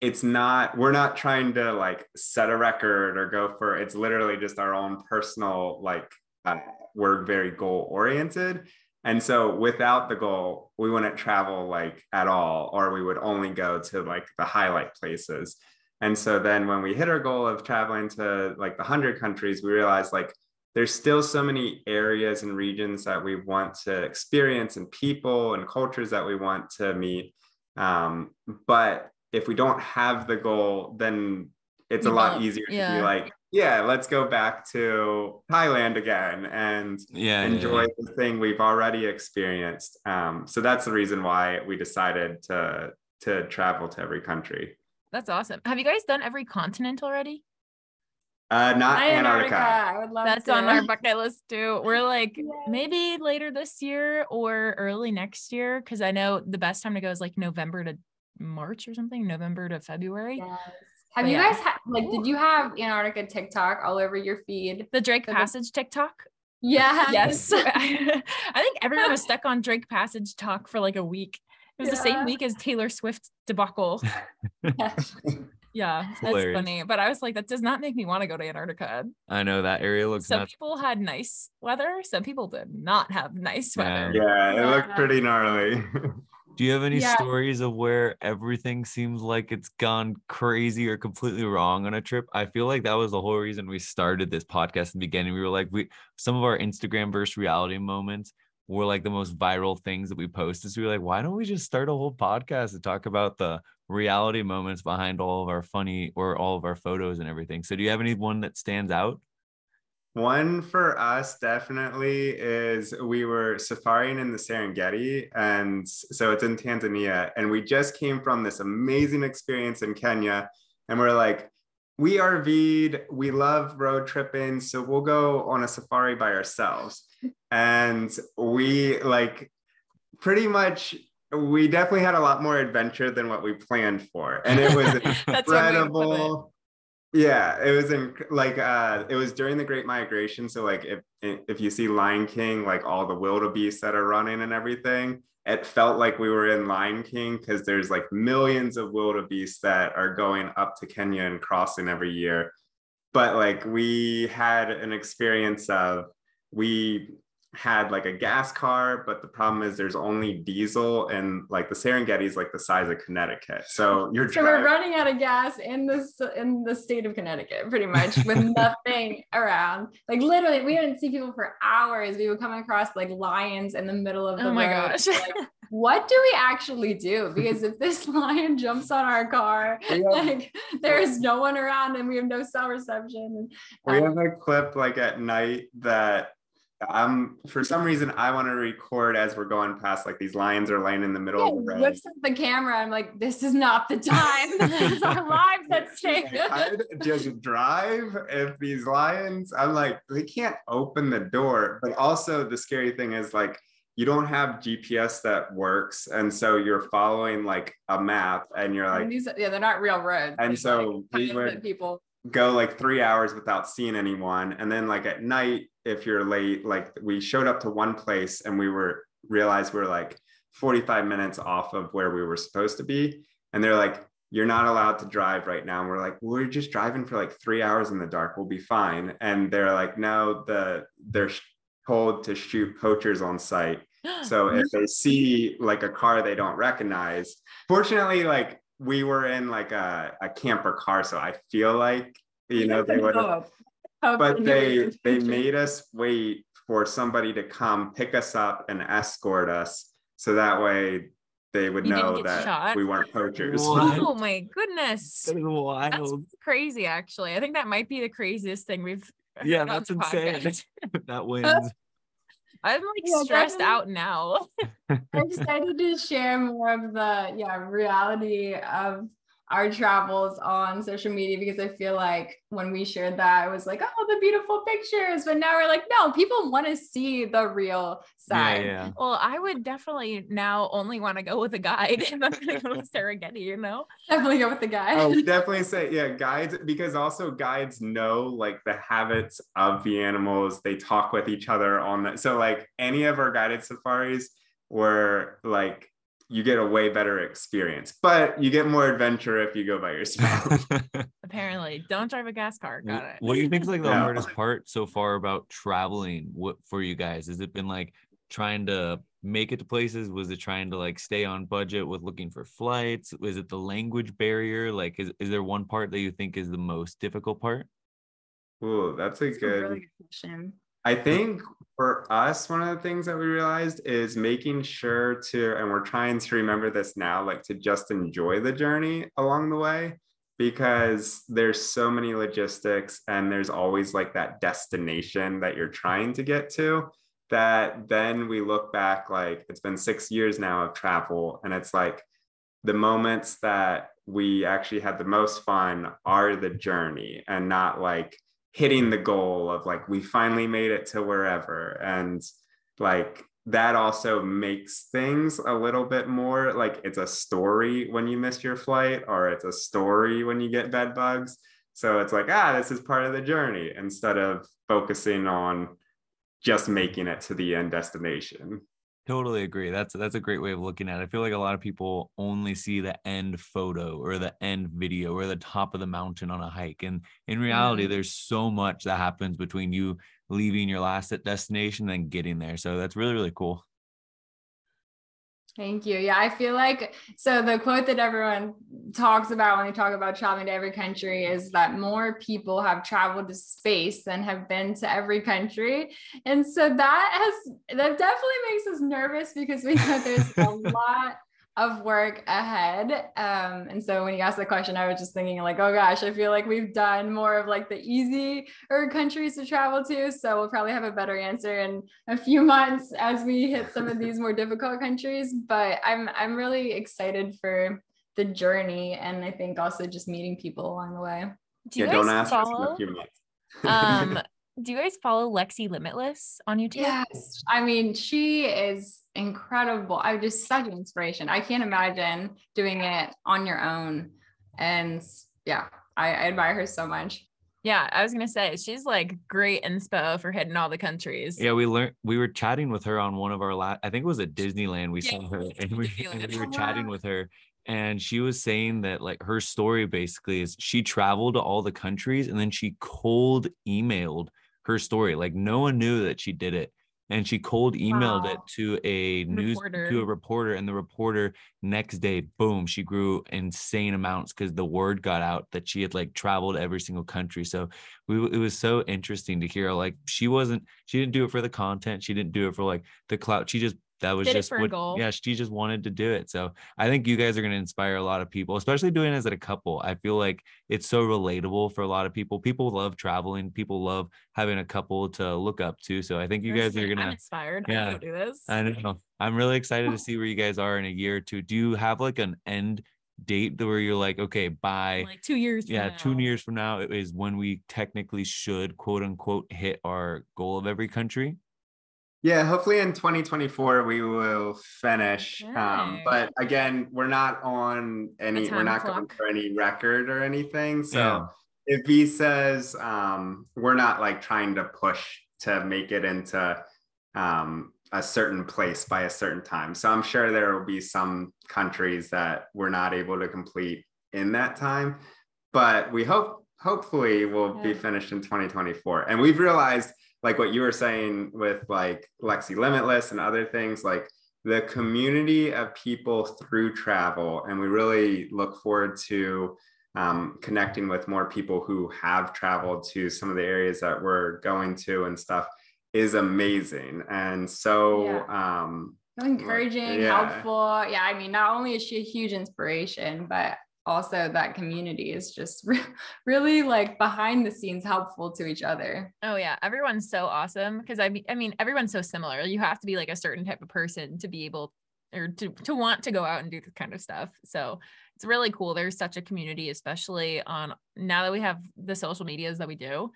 it's not, we're not trying to like set a record or go for, it's literally just our own personal, like, uh, we're very goal oriented. And so without the goal, we wouldn't travel like at all, or we would only go to like the highlight places. And so then when we hit our goal of traveling to like the 100 countries, we realized like, there's still so many areas and regions that we want to experience and people and cultures that we want to meet um, but if we don't have the goal then it's a lot easier yeah. to be like yeah, let's go back to Thailand again and yeah, enjoy yeah, yeah. the thing we've already experienced. Um, so that's the reason why we decided to to travel to every country. That's awesome. Have you guys done every continent already? Uh, not Antarctica. Antarctica. I would love That's to. on our bucket list too. We're like maybe later this year or early next year because I know the best time to go is like November to March or something, November to February. Yes. Have but you yeah. guys had like did you have Antarctica TikTok all over your feed? The Drake Passage TikTok? Yeah. Yes. I think everyone was stuck on Drake Passage talk for like a week. It was yeah. the same week as Taylor Swift debacle. Yeah, that's funny. But I was like, that does not make me want to go to Antarctica. I know that area looks. Some nuts. people had nice weather. Some people did not have nice weather. Yeah, yeah it looked pretty gnarly. Do you have any yeah. stories of where everything seems like it's gone crazy or completely wrong on a trip? I feel like that was the whole reason we started this podcast in the beginning. We were like, we some of our Instagram versus reality moments were like the most viral things that we posted. So we were like, why don't we just start a whole podcast to talk about the reality moments behind all of our funny or all of our photos and everything? So do you have any one that stands out? One for us definitely is we were safaring in the Serengeti, and so it's in Tanzania, and we just came from this amazing experience in Kenya, and we're like, we RV'd, we love road tripping, so we'll go on a safari by ourselves, and we like pretty much we definitely had a lot more adventure than what we planned for. And it was incredible yeah, it was in like uh it was during the Great Migration. So like if if you see Lion King, like all the wildebeest that are running and everything, it felt like we were in Lion King because there's like millions of wildebeest that are going up to Kenya and crossing every year. But like we had an experience of we had like a gas car, but the problem is there's only diesel and like the Serengeti is like the size of Connecticut. So you're so we're running out of gas in this in the state of Connecticut pretty much with nothing around. Like literally, we didn't see people for hours. We would come across like lions in the middle of the oh my road. gosh. Like, what do we actually do? Because if this lion jumps on our car, like there's no one around and we have no cell reception. We um, have a clip like at night that I'm for some reason I want to record as we're going past like these lions are laying in the middle yeah, of the road. Whips up the camera. I'm like, this is not the time. this is our lives at stake. I'd just drive if these lions. I'm like, they can't open the door. But also the scary thing is like you don't have GPS that works, and so you're following like a map, and you're like, and these, yeah, they're not real roads. And so like, we would people go like three hours without seeing anyone, and then like at night if you're late like we showed up to one place and we were realized we are like 45 minutes off of where we were supposed to be. And they're like you're not allowed to drive right now. And we're like we're just driving for like three hours in the dark. We'll be fine. And they're like no the they're told to shoot poachers on site. So if they see like a car they don't recognize fortunately like we were in like a, a camper car so i feel like you know they would have but they they made us wait for somebody to come pick us up and escort us so that way they would you know that shot? we weren't poachers. What? Oh my goodness. That is wild. That's crazy actually. I think that might be the craziest thing we've Yeah, that's insane. that wins. I'm like yeah, stressed out now. I'm excited to share more of the yeah reality of our travels on social media because I feel like when we shared that, I was like, oh, the beautiful pictures. But now we're like, no, people want to see the real side. Yeah, yeah. Well, I would definitely now only want to go with a guide if I'm going to go to Serengeti, you know? Definitely go with the guide. Oh, definitely say, yeah, guides, because also guides know like the habits of the animals. They talk with each other on that. So, like, any of our guided safaris were like, you get a way better experience, but you get more adventure if you go by yourself. Apparently, don't drive a gas car. Got it. What do you think is like the hardest part so far about traveling? What for you guys? Has it been like trying to make it to places? Was it trying to like stay on budget with looking for flights? Was it the language barrier? Like, is, is there one part that you think is the most difficult part? Oh, that's a that's good, a really good question. I think for us, one of the things that we realized is making sure to, and we're trying to remember this now, like to just enjoy the journey along the way. because there's so many logistics and there's always like that destination that you're trying to get to that then we look back like it's been six years now of travel and it's like the moments that we actually had the most fun are the journey and not like hitting the goal of like we finally made it to wherever. And like that also makes things a little bit more like it's a story when you miss your flight or it's a story when you get bed bugs. So it's like ah this is part of the journey instead of focusing on just making it to the end destination Totally agree. That's that's a great way of looking at it. I feel like a lot of people only see the end photo or the end video or the top of the mountain on a hike. And in reality, mm-hmm. there's so much that happens between you leaving your last destination and getting there. So that's really, really cool. Thank you. Yeah, I feel like so the quote that everyone talks about when they talk about traveling to every country is that more people have traveled to space than have been to every country. And so that has that definitely makes us nervous because we know there's a lot of work ahead. Um, and so when you asked the question, I was just thinking like, oh gosh, I feel like we've done more of like the easy or countries to travel to. So we'll probably have a better answer in a few months as we hit some of these more difficult countries. But I'm I'm really excited for the journey and I think also just meeting people along the way. Do you yeah, don't ask follow? a few months. um do you guys follow Lexi Limitless on YouTube? Yes. I mean, she is incredible. I'm just such an inspiration. I can't imagine doing it on your own. And yeah, I, I admire her so much. Yeah, I was gonna say she's like great inspo for hitting all the countries. Yeah, we learned we were chatting with her on one of our last I think it was at Disneyland. We yeah, saw her and we, and we were chatting with her and she was saying that like her story basically is she traveled to all the countries and then she cold emailed her story. Like no one knew that she did it. And she cold emailed wow. it to a news reporter. to a reporter, and the reporter next day, boom, she grew insane amounts because the word got out that she had like traveled every single country. So we it was so interesting to hear like she wasn't she didn't do it for the content, she didn't do it for like the clout. She just that was Did just what, yeah, she just wanted to do it. So I think you guys are going to inspire a lot of people, especially doing it as a couple. I feel like it's so relatable for a lot of people. People love traveling. People love having a couple to look up to. So I think you guys are going to inspired. Yeah, to do this. I know. I'm really excited to see where you guys are in a year or two. Do you have like an end date where you're like, okay, by like two years? Yeah, two years from now is when we technically should quote unquote hit our goal of every country. Yeah, hopefully in 2024 we will finish. Um, but again, we're not on any, we're not clock. going for any record or anything. So yeah. if he says um, we're not like trying to push to make it into um, a certain place by a certain time. So I'm sure there will be some countries that we're not able to complete in that time. But we hope, hopefully, we'll yeah. be finished in 2024. And we've realized like what you were saying with like Lexi Limitless and other things, like the community of people through travel. And we really look forward to um, connecting with more people who have traveled to some of the areas that we're going to and stuff is amazing. And so, yeah. um, encouraging, yeah. helpful. Yeah, I mean, not only is she a huge inspiration, but also that community is just re- really like behind the scenes helpful to each other. Oh yeah, everyone's so awesome because I mean I mean everyone's so similar. You have to be like a certain type of person to be able or to to want to go out and do this kind of stuff. So it's really cool. There's such a community especially on now that we have the social medias that we do.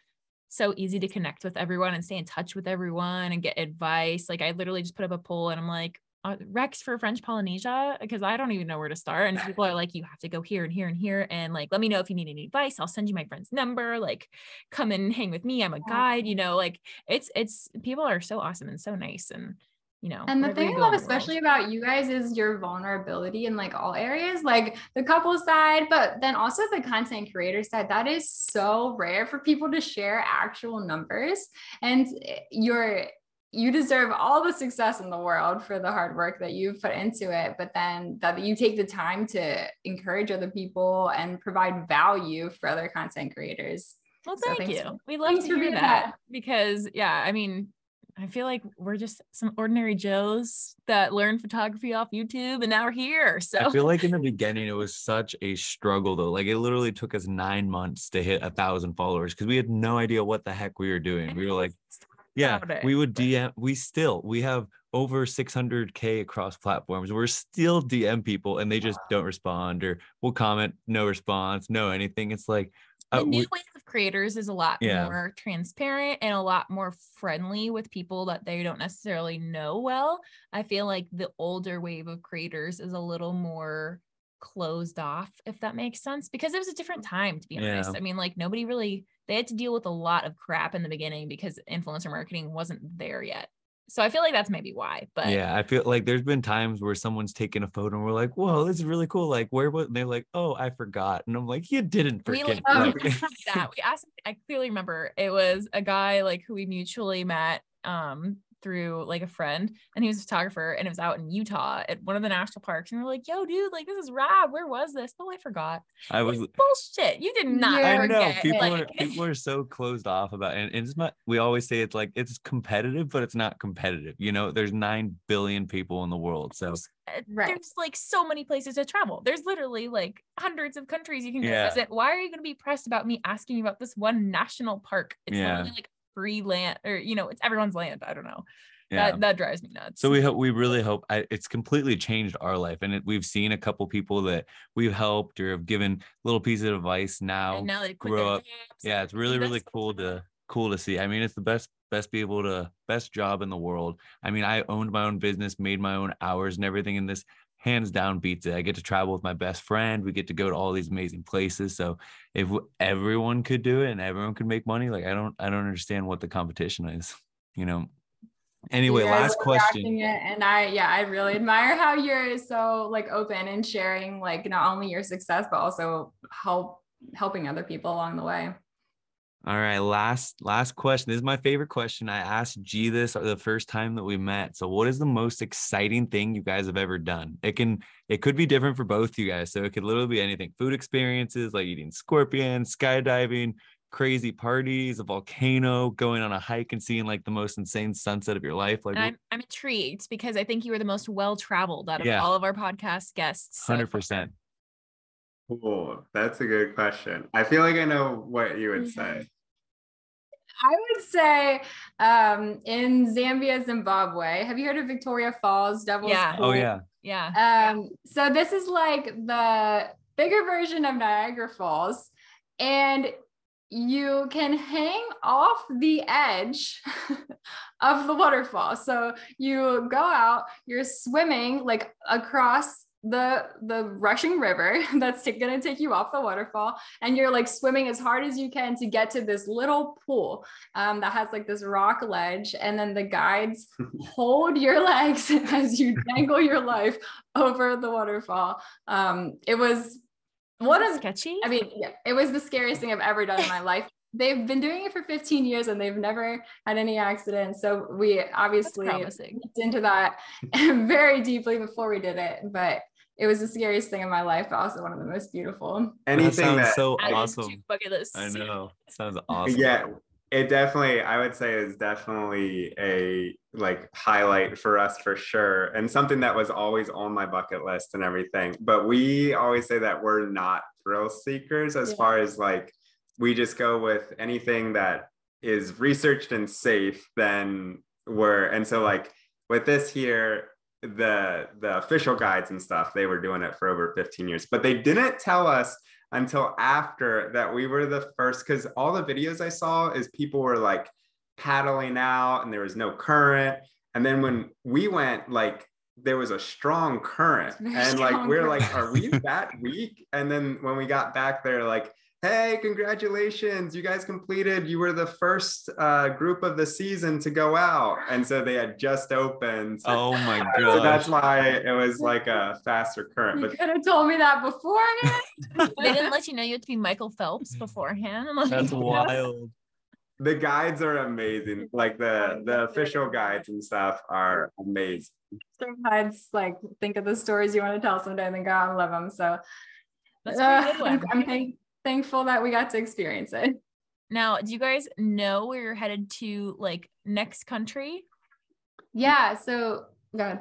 So easy to connect with everyone and stay in touch with everyone and get advice. Like I literally just put up a poll and I'm like, uh, Rex for French Polynesia because I don't even know where to start. And people are like, you have to go here and here and here. And like, let me know if you need any advice. I'll send you my friend's number. Like, come and hang with me. I'm a guide. You know, like it's it's people are so awesome and so nice. And you know. And the thing I love especially world. about you guys is your vulnerability in like all areas, like the couple side, but then also the content creator side. That is so rare for people to share actual numbers. And eh, you're you deserve all the success in the world for the hard work that you've put into it but then that you take the time to encourage other people and provide value for other content creators well thank so you we love to hear that, that because yeah i mean I feel like we're just some ordinary Joes that learned photography off YouTube and now we're here. So I feel like in the beginning it was such a struggle though. Like it literally took us nine months to hit a thousand followers because we had no idea what the heck we were doing. We were like, yeah, we would DM, we still, we have over 600K across platforms. We're still DM people and they just don't respond or we'll comment, no response, no anything. It's like, uh, the new we, wave of creators is a lot yeah. more transparent and a lot more friendly with people that they don't necessarily know well. I feel like the older wave of creators is a little more closed off, if that makes sense, because it was a different time, to be yeah. honest. I mean, like nobody really, they had to deal with a lot of crap in the beginning because influencer marketing wasn't there yet. So I feel like that's maybe why. But yeah, I feel like there's been times where someone's taken a photo and we're like, "Whoa, this is really cool!" Like, where was? And they're like, "Oh, I forgot," and I'm like, "You didn't forget." We, um, that we asked. I clearly remember it was a guy like who we mutually met um through like a friend and he was a photographer and it was out in Utah at one of the national parks. And we're like, yo, dude, like this is rad. Where was this? Oh, I forgot. I was like, bullshit. You did not. Yeah, I know people like, are people are so closed off about it. And it's not we always say it's like it's competitive, but it's not competitive. You know, there's nine billion people in the world. So uh, right. there's like so many places to travel. There's literally like hundreds of countries you can go yeah. visit. Why are you going to be pressed about me asking you about this one national park? It's yeah. literally like free land or you know it's everyone's land i don't know. Yeah. that that drives me nuts. So we hope we really hope I, it's completely changed our life and it, we've seen a couple people that we've helped or have given little pieces of advice now, and now they grow up. yeah it's really really cool to cool to see. I mean it's the best best be able to best job in the world. I mean i owned my own business made my own hours and everything in this hands down beats it. I get to travel with my best friend. We get to go to all these amazing places. So if everyone could do it and everyone could make money, like I don't, I don't understand what the competition is, you know? Anyway, last question. and I, yeah, I really admire how you're so like open and sharing like not only your success, but also help helping other people along the way. All right, last last question. This is my favorite question. I asked G this the first time that we met. So, what is the most exciting thing you guys have ever done? It can it could be different for both you guys. So it could literally be anything: food experiences like eating scorpions, skydiving, crazy parties, a volcano, going on a hike and seeing like the most insane sunset of your life. Like I'm, I'm intrigued because I think you were the most well traveled out of yeah. all of our podcast guests. Hundred so percent. Cool. That's a good question. I feel like I know what you would say. I would say um, in Zambia, Zimbabwe. Have you heard of Victoria Falls? Devil's yeah. Pool? Oh yeah. Yeah. Um, so this is like the bigger version of Niagara Falls, and you can hang off the edge of the waterfall. So you go out, you're swimming like across the the rushing river that's t- going to take you off the waterfall and you're like swimming as hard as you can to get to this little pool um, that has like this rock ledge and then the guides hold your legs as you dangle your life over the waterfall. Um, it was what a sketchy? I mean yeah, it was the scariest thing i've ever done in my life they've been doing it for 15 years and they've never had any accidents. So we obviously looked into that very deeply before we did it. But it was the scariest thing in my life, but also one of the most beautiful. Anything that, sounds so awesome. Bucket list. I know. Sounds awesome. Yeah. It definitely, I would say, is definitely a like highlight for us for sure, and something that was always on my bucket list and everything. But we always say that we're not thrill seekers as yeah. far as like we just go with anything that is researched and safe. Then we're and so like with this here, the the official guides and stuff they were doing it for over 15 years but they didn't tell us until after that we were the first because all the videos i saw is people were like paddling out and there was no current and then when we went like there was a strong current and like we're like are we that weak and then when we got back there like hey, congratulations, you guys completed. You were the first uh, group of the season to go out. And so they had just opened. Oh my god. So that's why it was like a faster current. You but could have told me that beforehand. they didn't let you know you had to be Michael Phelps beforehand. that's wild. The guides are amazing. Like the the official guides and stuff are amazing. Sometimes like think of the stories you want to tell someday and then go out and love them. So uh, I'm, I'm, thankful that we got to experience it. Now, do you guys know where you're headed to like next country? Yeah. So go ahead.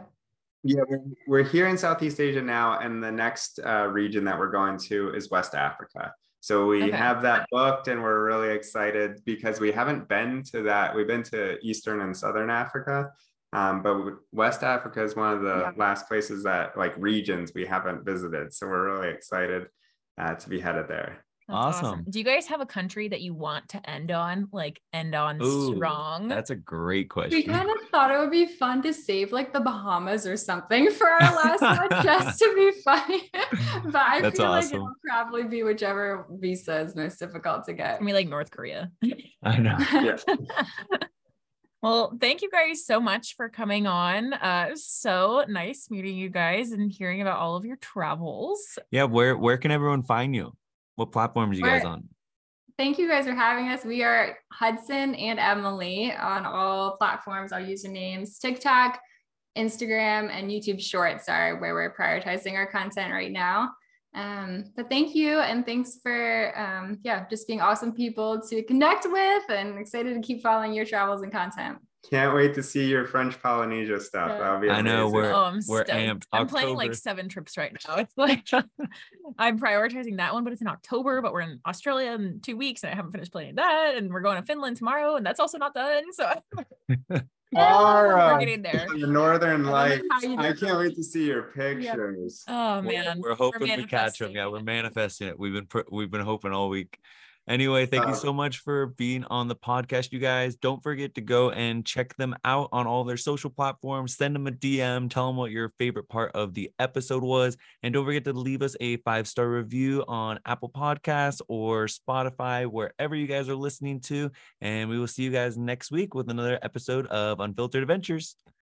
Yeah, we're, we're here in Southeast Asia now, and the next uh, region that we're going to is West Africa. So we okay. have that booked, and we're really excited because we haven't been to that. We've been to Eastern and Southern Africa, um, but West Africa is one of the yeah. last places that, like regions, we haven't visited. So we're really excited uh, to be headed there. Awesome. awesome. Do you guys have a country that you want to end on? Like end on Ooh, strong? That's a great question. We kind of thought it would be fun to save like the Bahamas or something for our last one just to be funny. but I that's feel awesome. like it'll probably be whichever visa is most difficult to get. I mean like North Korea. I know. Yeah. Well, thank you guys so much for coming on. Uh, so nice meeting you guys and hearing about all of your travels. Yeah, where where can everyone find you? What platforms are you guys on? Thank you guys for having us. We are Hudson and Emily on all platforms. Our usernames TikTok, Instagram, and YouTube Shorts are where we're prioritizing our content right now. Um, but thank you and thanks for um, yeah, just being awesome people to connect with and excited to keep following your travels and content. Can't wait to see your French Polynesia stuff. Yeah. That'll be amazing. I know we're oh, I'm we're amped. I'm October. planning like seven trips right now. It's like I'm prioritizing that one, but it's in October. But we're in Australia in two weeks, and I haven't finished planning that. And we're going to Finland tomorrow, and that's also not done. So Ara, we're getting there. The Northern Lights. I can't wait to see your pictures. Oh man, we're, we're hoping we catch them. Yeah, we're manifesting it. We've been we've been hoping all week. Anyway, thank uh, you so much for being on the podcast, you guys. Don't forget to go and check them out on all their social platforms. Send them a DM, tell them what your favorite part of the episode was. And don't forget to leave us a five star review on Apple Podcasts or Spotify, wherever you guys are listening to. And we will see you guys next week with another episode of Unfiltered Adventures.